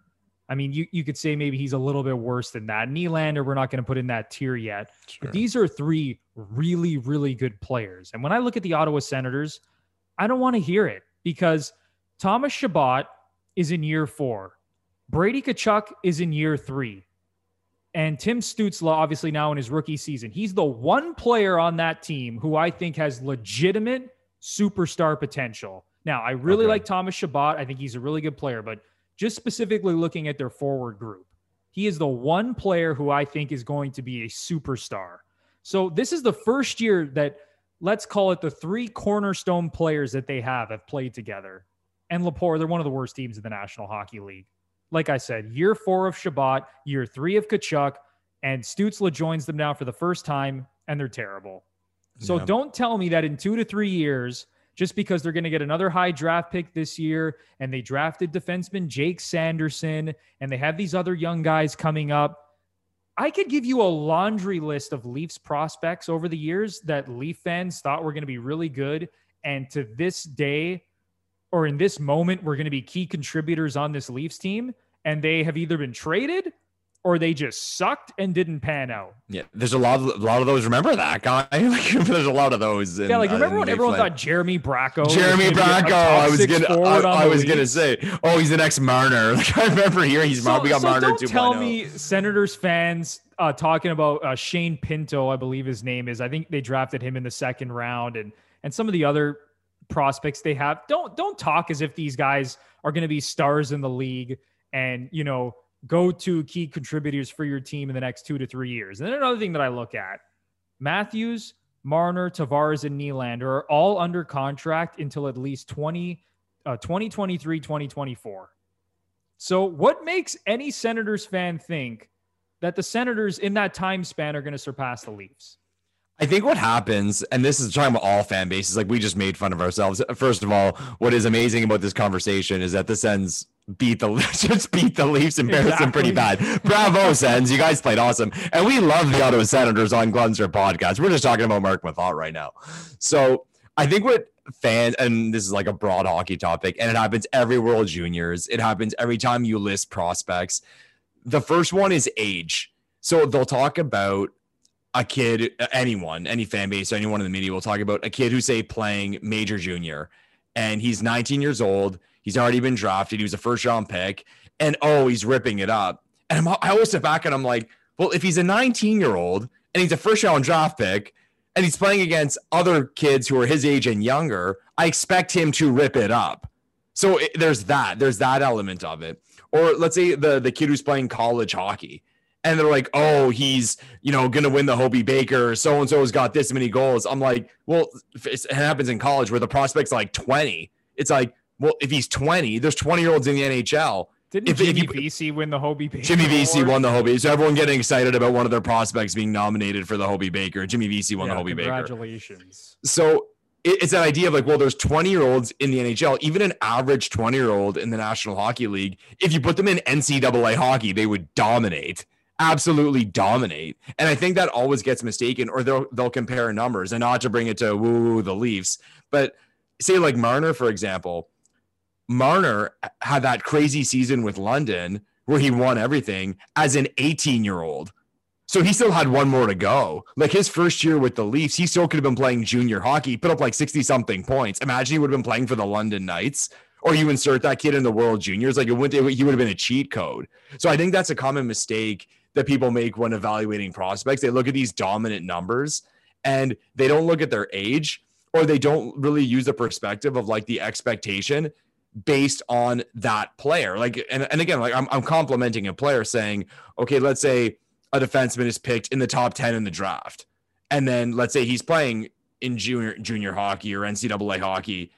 I mean, you, you could say maybe he's a little bit worse than that. Nylander, we're not going to put in that tier yet. Sure. But these are three really, really good players. And when I look at the Ottawa Senators, I don't want to hear it because Thomas Chabot is in year four. Brady Tkachuk is in year three. And Tim Stützle, obviously now in his rookie season, he's the one player on that team who I think has legitimate superstar potential. Now, I really okay. like Thomas Chabot. I think he's a really good player, but just specifically looking at their forward group, he is the one player who I think is going to be a superstar. So this is the first year that let's call it the three cornerstone players that they have have played together. And Lepore, they're one of the worst teams in the National Hockey League. Like I said, year four of Chabot, year three of Tkachuk, and Stützle joins them now for the first time, and they're terrible. So yeah. don't tell me that in two to three years, just because they're going to get another high draft pick this year, and they drafted defenseman Jake Sanderson, and they have these other young guys coming up, I could give you a laundry list of Leafs prospects over the years that Leaf fans thought were going to be really good. And to this day, or in this moment, we're going to be key contributors on this Leafs team. And they have either been traded or they just sucked and didn't pan out. Yeah, there's a lot of a lot of those. Remember that guy? like, there's a lot of those. In, yeah, like remember uh, when everyone thought Jeremy Bracco? Jeremy Bracco. I was gonna, I, I was gonna say, oh, he's the next Marner. Like I remember hearing he's so, we got so Marner. Don't tell me Senators fans uh, talking about uh, Shane Pinto, I believe his name is. I think they drafted him in the second round, and and some of the other prospects they have. Don't don't talk as if these guys are going to be stars in the league and you know go to key contributors for your team in the next two to three years. And then another thing that I look at Matthews, Marner, Tavares, and Nylander are all under contract until at least 20, uh, 2023 2024. So, what makes any Senators fan think that the Senators in that time span are going to surpass the Leafs? I think what happens, and this is talking about all fan bases, like we just made fun of ourselves. First of all, what is amazing about this conversation is that the Sens beat the just beat the Leafs, embarrassed exactly. them pretty bad. Bravo, Sens, you guys played awesome, and we love the Ottawa Senators on Glenser podcast. We're just talking about Marc Methot right now. So I think what fans, and this is like a broad hockey topic, and it happens every World Juniors. It happens every time you list prospects. The first one is age. So they'll talk about a kid, anyone, any fan base, anyone in the media will talk about a kid who's say playing major junior and he's 19 years old. He's already been drafted. He was a first round pick and oh, he's ripping it up. And I'm, I always sit back and I'm like, well, if he's a 19 year old and he's a first round draft pick and he's playing against other kids who are his age and younger, I expect him to rip it up. So it, there's that. There's that element of it. Or let's say the the kid who's playing college hockey and they're like, oh, he's, you know, to win the Hobey Baker. So and so has got this many goals. I'm like, well, it happens in college where the prospect's like 20. It's like, well, if he's 20, there's 20 year olds in the NHL. Didn't if, Jimmy if you, Vesey win the Hobey Baker? Jimmy Vesey won the Hobey. So everyone getting excited about one of their prospects being nominated for the Hobey Baker. Jimmy Vesey won yeah, the Hobey congratulations. Baker. Congratulations. So it's that idea of like, well, there's 20 year olds in the NHL, even an average 20 year old in the National Hockey League. If you put them in NCAA hockey, they would dominate absolutely dominate. And I think that always gets mistaken, or they'll they'll compare numbers and not to bring it to woo the Leafs, but say like Marner, for example. Marner had that crazy season with London where he won everything as an 18 year old. So he still had one more to go. Like his first year with the Leafs, he still could have been playing junior hockey, put up like 60 something points. Imagine he would have been playing for the London Knights or you insert that kid in the World Juniors, like it would he would have been a cheat code. So I think that's a common mistake that people make when evaluating prospects. They look at these dominant numbers and they don't look at their age or they don't really use the perspective of like the expectation based on that player. Like, and, and again, like I'm, I'm complimenting a player saying, okay, let's say a defenseman is picked in the top 10 in the draft. And then let's say he's playing in junior junior hockey or NCAA hockey.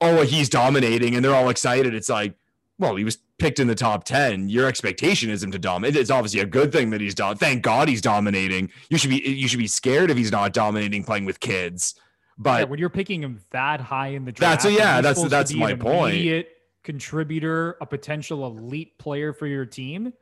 Oh, he's dominating and they're all excited. It's like, well, he was picked in the top 10 your expectation is him to dominate it's obviously a good thing that he's done thank god he's dominating you should be you should be scared if he's not dominating playing with kids but yeah, when you're picking him that high in the draft that's a, yeah that's that's my point contributor a potential elite player for your team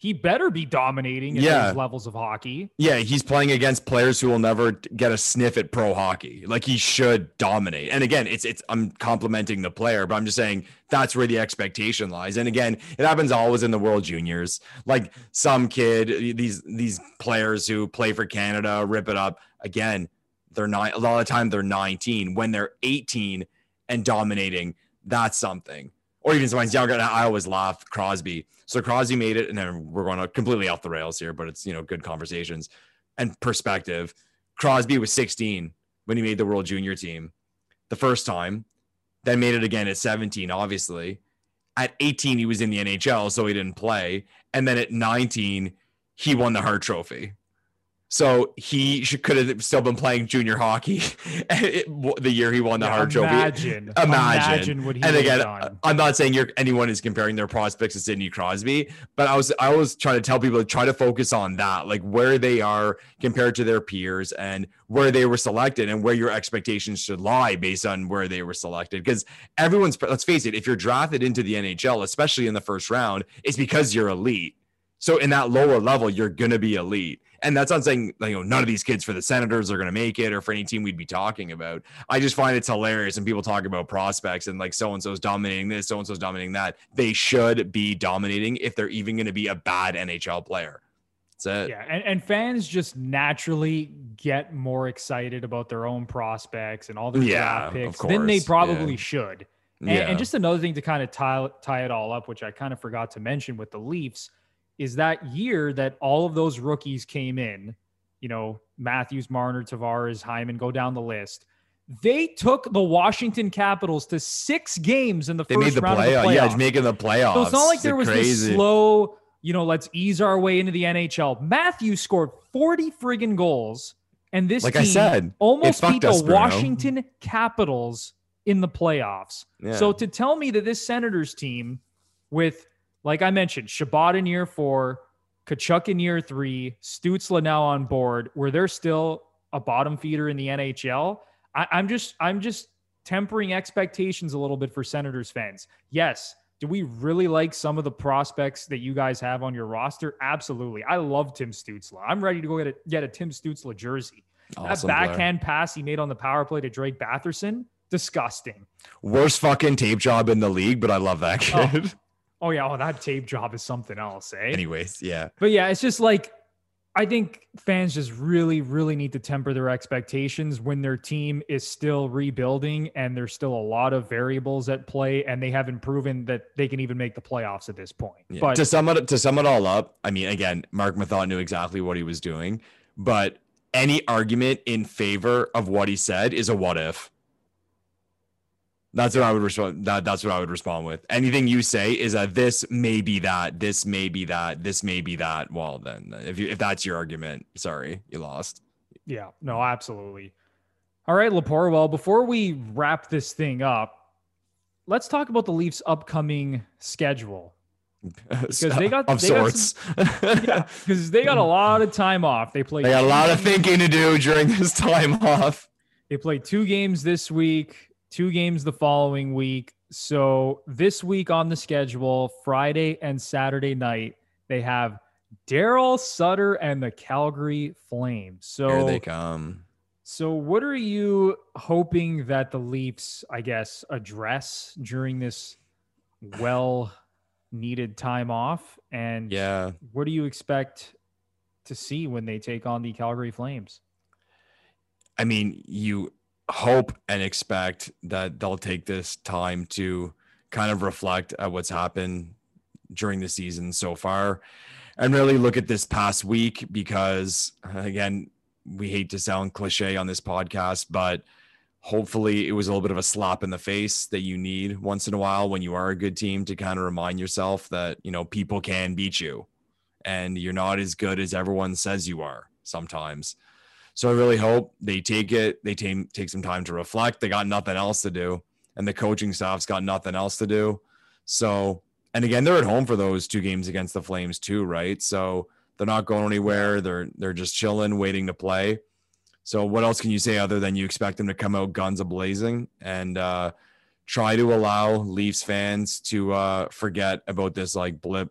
he better be dominating at yeah. those levels of hockey. Yeah, he's playing against players who will never get a sniff at pro hockey. Like he should dominate. And again, it's it's I'm complimenting the player, but I'm just saying that's where the expectation lies. And again, it happens always in the World Juniors. Like some kid, these these players who play for Canada rip it up. Again, they're not a lot of the time they're 19. When they're 18 and dominating, that's something or even sometimes younger. I always laugh Crosby. So Crosby made it, and then we're going to completely off the rails here, but it's you know good conversations and perspective. Crosby was 16 when he made the World Junior team the first time, then made it again at 17, obviously. At 18, he was in the NHL, so he didn't play. And then at 19, he won the Hart Trophy. So he should, could have still been playing junior hockey the year he won the yeah, Hart Trophy. Imagine, imagine, imagine what he and again, done. I'm not saying you're anyone is comparing their prospects to Sidney Crosby, but I was I was trying to tell people to try to focus on that, like where they are compared to their peers and where they were selected and where your expectations should lie based on where they were selected. Because everyone's let's face it, if you're drafted into the NHL, especially in the first round, it's because you're elite. So in that lower level, you're gonna be elite. And that's not saying you know none of these kids for the Senators are going to make it or for any team we'd be talking about. I just find it's hilarious and people talk about prospects and like so and so's dominating this, so and so's dominating that. They should be dominating if they're even going to be a bad NHL player. That's it. Yeah, and, and fans just naturally get more excited about their own prospects and all their yeah, draft picks than they probably yeah. should. And, yeah. and just another thing to kind of tie tie it all up, which I kind of forgot to mention with the Leafs is that year that all of those rookies came in, you know, Matthews, Marner, Tavares, Hyman, go down the list. They took the Washington Capitals to six games in the they first made the round playoff. of the playoffs. Yeah, making the playoffs. So it's not like there was crazy. this slow, you know, let's ease our way into the NHL. Matthews scored 40 friggin' goals. And this like I said, almost beat the us, Washington Capitals in the playoffs. Yeah. So to tell me that this Senators team, with like I mentioned, Chabot in year four, Tkachuk in year three, Stützle now on board, where they're still a bottom feeder in the NHL. I, I'm just I'm just tempering expectations a little bit for Senators fans. Yes. Do we really like some of the prospects that you guys have on your roster? Absolutely. I love Tim Stützle. I'm ready to go get a, get a Tim Stützle jersey. Awesome that backhand pass he made on the power play to Drake Batherson, disgusting. Worst fucking tape job in the league, but I love that Oh. kid. Oh yeah, oh that tape job is something else, eh? Anyways, yeah. But yeah, it's just like I think fans just really, really need to temper their expectations when their team is still rebuilding and there's still a lot of variables at play and they haven't proven that they can even make the playoffs at this point. Yeah. But to sum it to sum it all up, I mean, again, Marc Methot knew exactly what he was doing, but any argument in favor of what he said is a what if. That's what I would respond. That, that's what I would respond with. Anything you say is a this may be that, this may be that, this may be that. Well, then, if you if that's your argument, sorry, you lost. yeah, no, absolutely. All right, Lepore. Well, before we wrap this thing up, let's talk about the Leafs' upcoming schedule. Because they got- of they sorts. Because they got a lot of time off. They play. they got a lot of thinking to do during this time off. They played two games this week, two games the following week. So this week on the schedule, Friday and Saturday night, they have Daryl Sutter and the Calgary Flames. So Here they come. so what are you hoping that the Leafs, I guess, address during this well needed time off? And Yeah. what do you expect to see when they take on the Calgary Flames? I mean, you hope and expect that they'll take this time to kind of reflect at what's happened during the season so far and really look at this past week because, again, we hate to sound cliche on this podcast, but hopefully it was a little bit of a slap in the face that you need once in a while when you are a good team to kind of remind yourself that, you know, people can beat you and you're not as good as everyone says you are sometimes. So I really hope they take it. They take take some time to reflect. They got nothing else to do, and the coaching staff's got nothing else to do. So, and again, they're at home for those two games against the Flames too, right? So they're not going anywhere. They're they're just chilling, waiting to play. So what else can you say other than you expect them to come out guns a blazing and uh, try to allow Leafs fans to uh, forget about this like blip,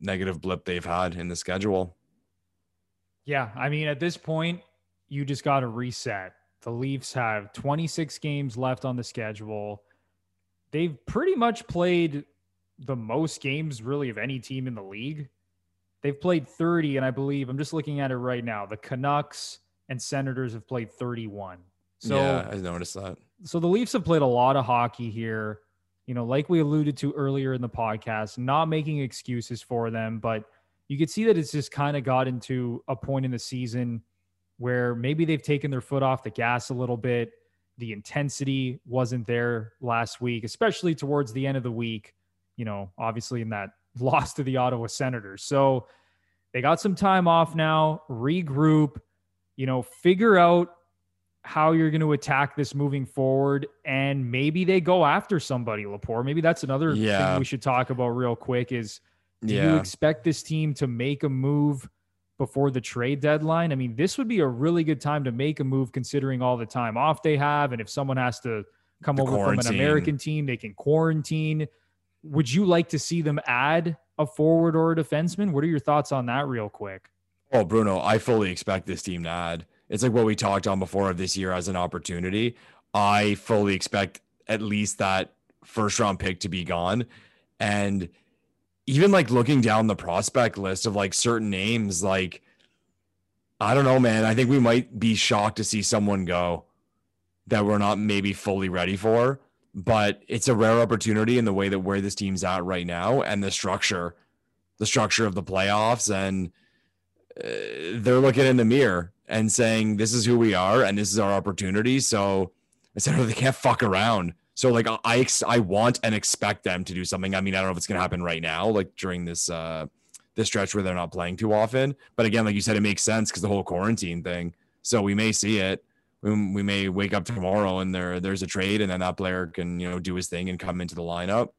negative blip they've had in the schedule. Yeah, I mean, at this point, you just got to reset. The Leafs have 26 games left on the schedule. They've pretty much played the most games, really, of any team in the league. They've played 30, and I believe I'm just looking at it right now. The Canucks and Senators have played 31. So, yeah, I noticed that. so the Leafs have played a lot of hockey here. You know, like we alluded to earlier in the podcast, not making excuses for them, but you could see that it's just kind of got into a point in the season where maybe they've taken their foot off the gas a little bit. The intensity wasn't there last week, especially towards the end of the week, you know, obviously in that loss to the Ottawa Senators. So they got some time off now, regroup, you know, figure out how you're going to attack this moving forward. And maybe they go after somebody, Lepore. Maybe that's another Yeah. thing we should talk about real quick is do you expect this team to make a move before the trade deadline? I mean, this would be a really good time to make a move considering all the time off they have. And if someone has to come The over from an. American team, they can quarantine. Would you like to see them add a forward or a defenseman? What are your thoughts on that, real quick? Oh, Bruno, I fully expect this team to add. It's like what we talked on before of this year as an opportunity. I fully expect at least that first round pick to be gone. And even like looking down the prospect list of like certain names, like, I don't know, man. I think we might be shocked to see someone go that we're not maybe fully ready for. But it's a rare opportunity in the way that where this team's at right now and the structure, the structure of the playoffs and uh, they're looking in the mirror and saying this is who we are and this is our opportunity so i said oh, they can't fuck around so like i ex- i want and expect them to do something i mean i don't know if it's going to happen right now like during this uh this stretch where they're not playing too often but again like you said it makes sense because the whole quarantine thing so we may see it we, we may wake up tomorrow and there there's a trade and then that player can you know do his thing and come into the lineup.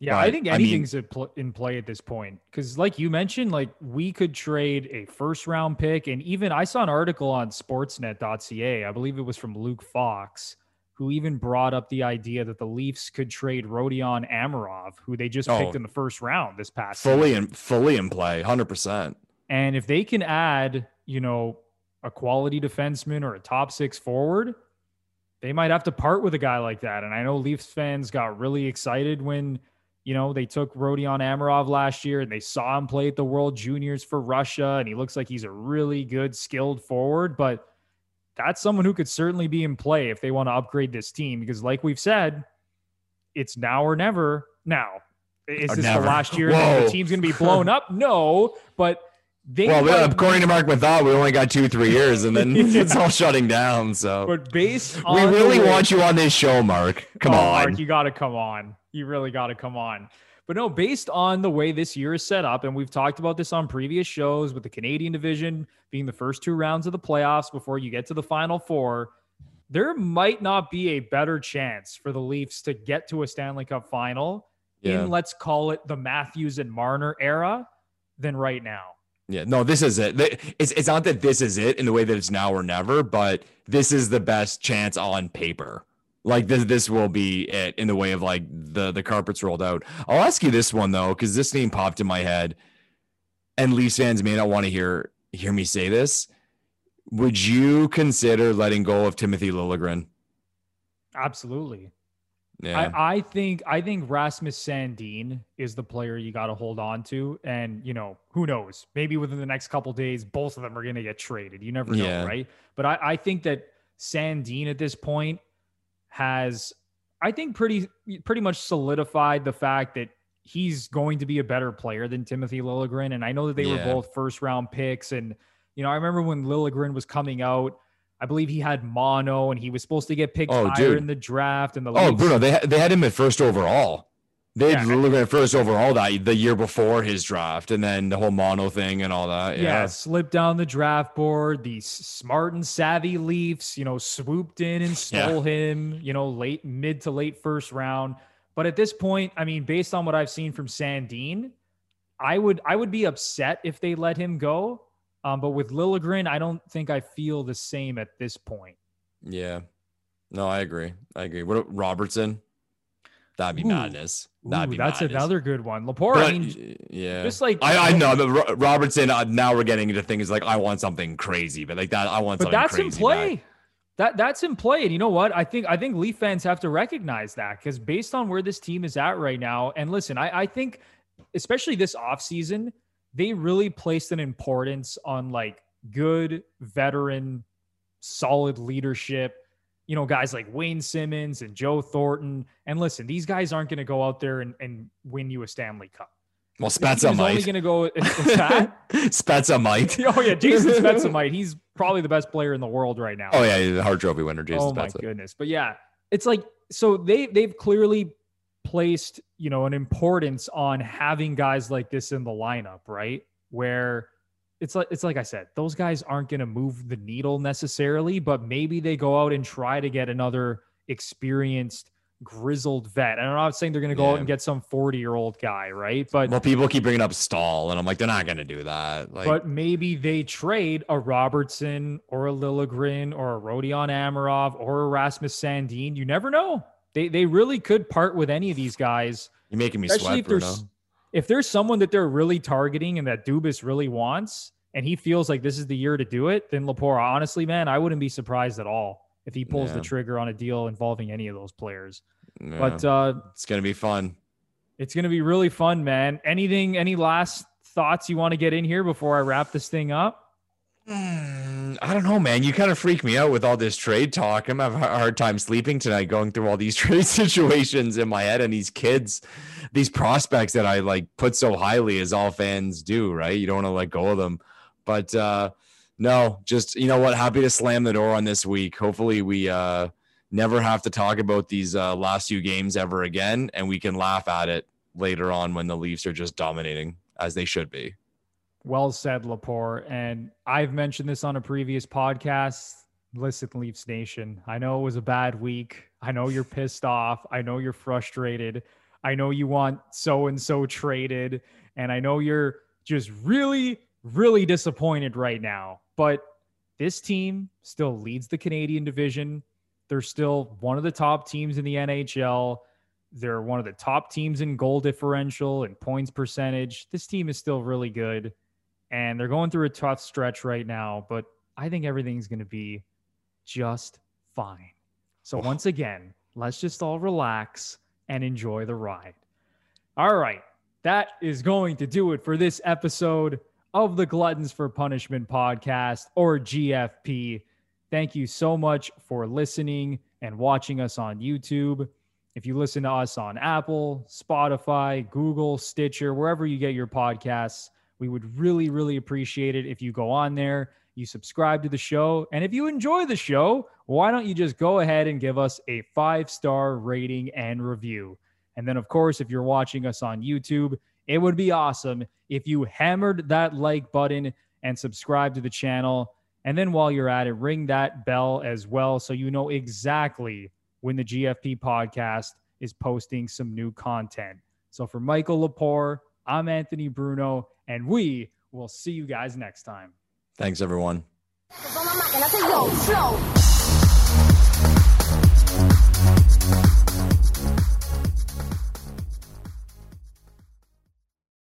Yeah, but, I think anything's I mean, in play at this point because, like you mentioned, like we could trade a first round pick, and even I saw an article on Sportsnet.ca. I believe it was from Luke Fox, who even brought up the idea that the Leafs could trade Rodion Amirov, who they just oh, picked in the first round this past fully season. in fully in play, hundred percent. And if they can add, you know, a quality defenseman or a top six forward, they might have to part with a guy like that. And I know Leafs fans got really excited when you know, they took Rodion Amirov last year and they saw him play at the World Juniors for Russia, and he looks like he's a really good, skilled forward. But that's someone who could certainly be in play if they want to upgrade this team because, like we've said, it's now or never. Now, is or this never. the last year that the team's going to be blown up? No, but they well, might, uh, according to Marc Methot, we only got two, three years, and then yeah. it's all shutting down. So, but based we really want you on this show, Mark. Come oh, on, Mark, you got to come on you really got to come on. But no, based on the way this year is set up, and we've talked about this on previous shows with the Canadian division being the first two rounds of the playoffs before you get to the final four, there might not be a better chance for the Leafs to get to a Stanley Cup final yeah. in, let's call it the Matthews and Marner era than right now. Yeah, no, this is it. It's it's not that this is it in the way that it's now or never, but this is the best chance on paper like this this will be it in the way of like the the carpets rolled out. I'll ask you this one though, because this name popped in my head, and Leafs fans may not want to hear hear me say this. Would you consider letting go of Timothy Liljegren? Absolutely. Yeah. I, I think I think Rasmus Sandin is the player you got to hold on to, and you know who knows? Maybe within the next couple days, both of them are going to get traded. You never know, yeah. right? But I, I think that Sandin at this point has I think pretty pretty much solidified the fact that he's going to be a better player than Timothy Liljegren. And I know that they yeah. were both first round picks. And you know, I remember when Liljegren was coming out, I believe he had mono and he was supposed to get picked oh, higher dude. in the draft. And the oh, Bruno, they they had him at first overall. They yeah. look at first overall that the year before his draft, and then the whole mono thing and all that. Yeah, yeah slipped down the draft board. These smart and savvy Leafs, you know, swooped in and stole yeah. him. You know, late mid to late first round. But at this point, I mean, based on what I've seen from Sandin, I would I would be upset if they let him go. Um, but with Liljegren, I don't think I feel the same at this point. Yeah, no, I agree. I agree. What Robertson? That'd be Ooh. madness. That'd Ooh, be that's madness. another good one. Lepore, but, I mean, yeah, just like I, I know that Robertson. Uh, now we're getting into things like I want something crazy, but like that, I want. But that's in play. Back. That that's in play, and you know what? I think I think Leaf fans have to recognize that because based on where this team is at right now, and listen, I, I think especially this offseason, they really placed an importance on like good veteran, solid leadership you know, guys like Wayne Simmonds and Joe Thornton. And listen, these guys aren't going to go out there and, and win you a Stanley Cup. Well, Spezza might. only going to go. Spezza might. oh yeah, Jason Spezza might. He's probably the best player in the world right now. Oh yeah, he's a Hart Trophy winner. Jason oh Spezza. my goodness, but yeah, it's like so they they've clearly placed you know an importance on having guys like this in the lineup, right? Where it's like it's like I said, those guys aren't going to move the needle necessarily, but maybe they go out and try to get another experienced grizzled vet. And I'm not saying they're going to go yeah. out and get some 40 year old guy, right? But well, people keep bringing up Staal, and I'm like, they're not going to do that. Like, but maybe they trade a Robertson or a Liljegren or a Rodion Amirov or a Rasmus Sandin. You never know. They they really could part with any of these guys. You're making me sweat, Bruno if there's someone that they're really targeting and that Dubas really wants, and he feels like this is the year to do it, then Lepore, honestly, man, I wouldn't be surprised at all if he pulls yeah. the trigger on a deal involving any of those players. Yeah. But uh, it's gonna be fun. It's gonna be really fun, man. Anything? Any last thoughts you want to get in here before I wrap this thing up? I don't know, man. You kind of freak me out with all this trade talk. I'm having a hard time sleeping tonight, going through all these trade situations in my head and these kids, these prospects that I like put so highly, as all fans do, right? You don't want to let go of them. But uh, no, just you know what? Happy to slam the door on this week. Hopefully, we uh, never have to talk about these uh, last few games ever again, and we can laugh at it later on when the Leafs are just dominating as they should be. Well said, Lepore. And I've mentioned this on a previous podcast. Listen, Leafs Nation, I know it was a bad week. I know you're pissed off. I know you're frustrated. I know you want so and so traded. And I know you're just really, really disappointed right now. But this team still leads the Canadian division. They're still one of the top teams in the NHL. They're one of the top teams in goal differential and points percentage. This team is still really good. And they're going through a tough stretch right now, but I think everything's going to be just fine. So, once again, let's just all relax and enjoy the ride. All right. That is going to do it for this episode of the Gluttons for Punishment podcast or GFP. Thank you so much for listening and watching us on YouTube. If you listen to us on Apple, Spotify, Google, Stitcher, wherever you get your podcasts, we would really, really appreciate it if you go on there, you subscribe to the show. And if you enjoy the show, why don't you just go ahead and give us a five star rating and review? And then, of course, if you're watching us on YouTube, it would be awesome if you hammered that like button and subscribe to the channel. And then while you're at it, ring that bell as well so you know exactly when the GFP podcast is posting some new content. So for Michael Lepore, I'm Anthony Bruno, and we will see you guys next time. Thanks, everyone.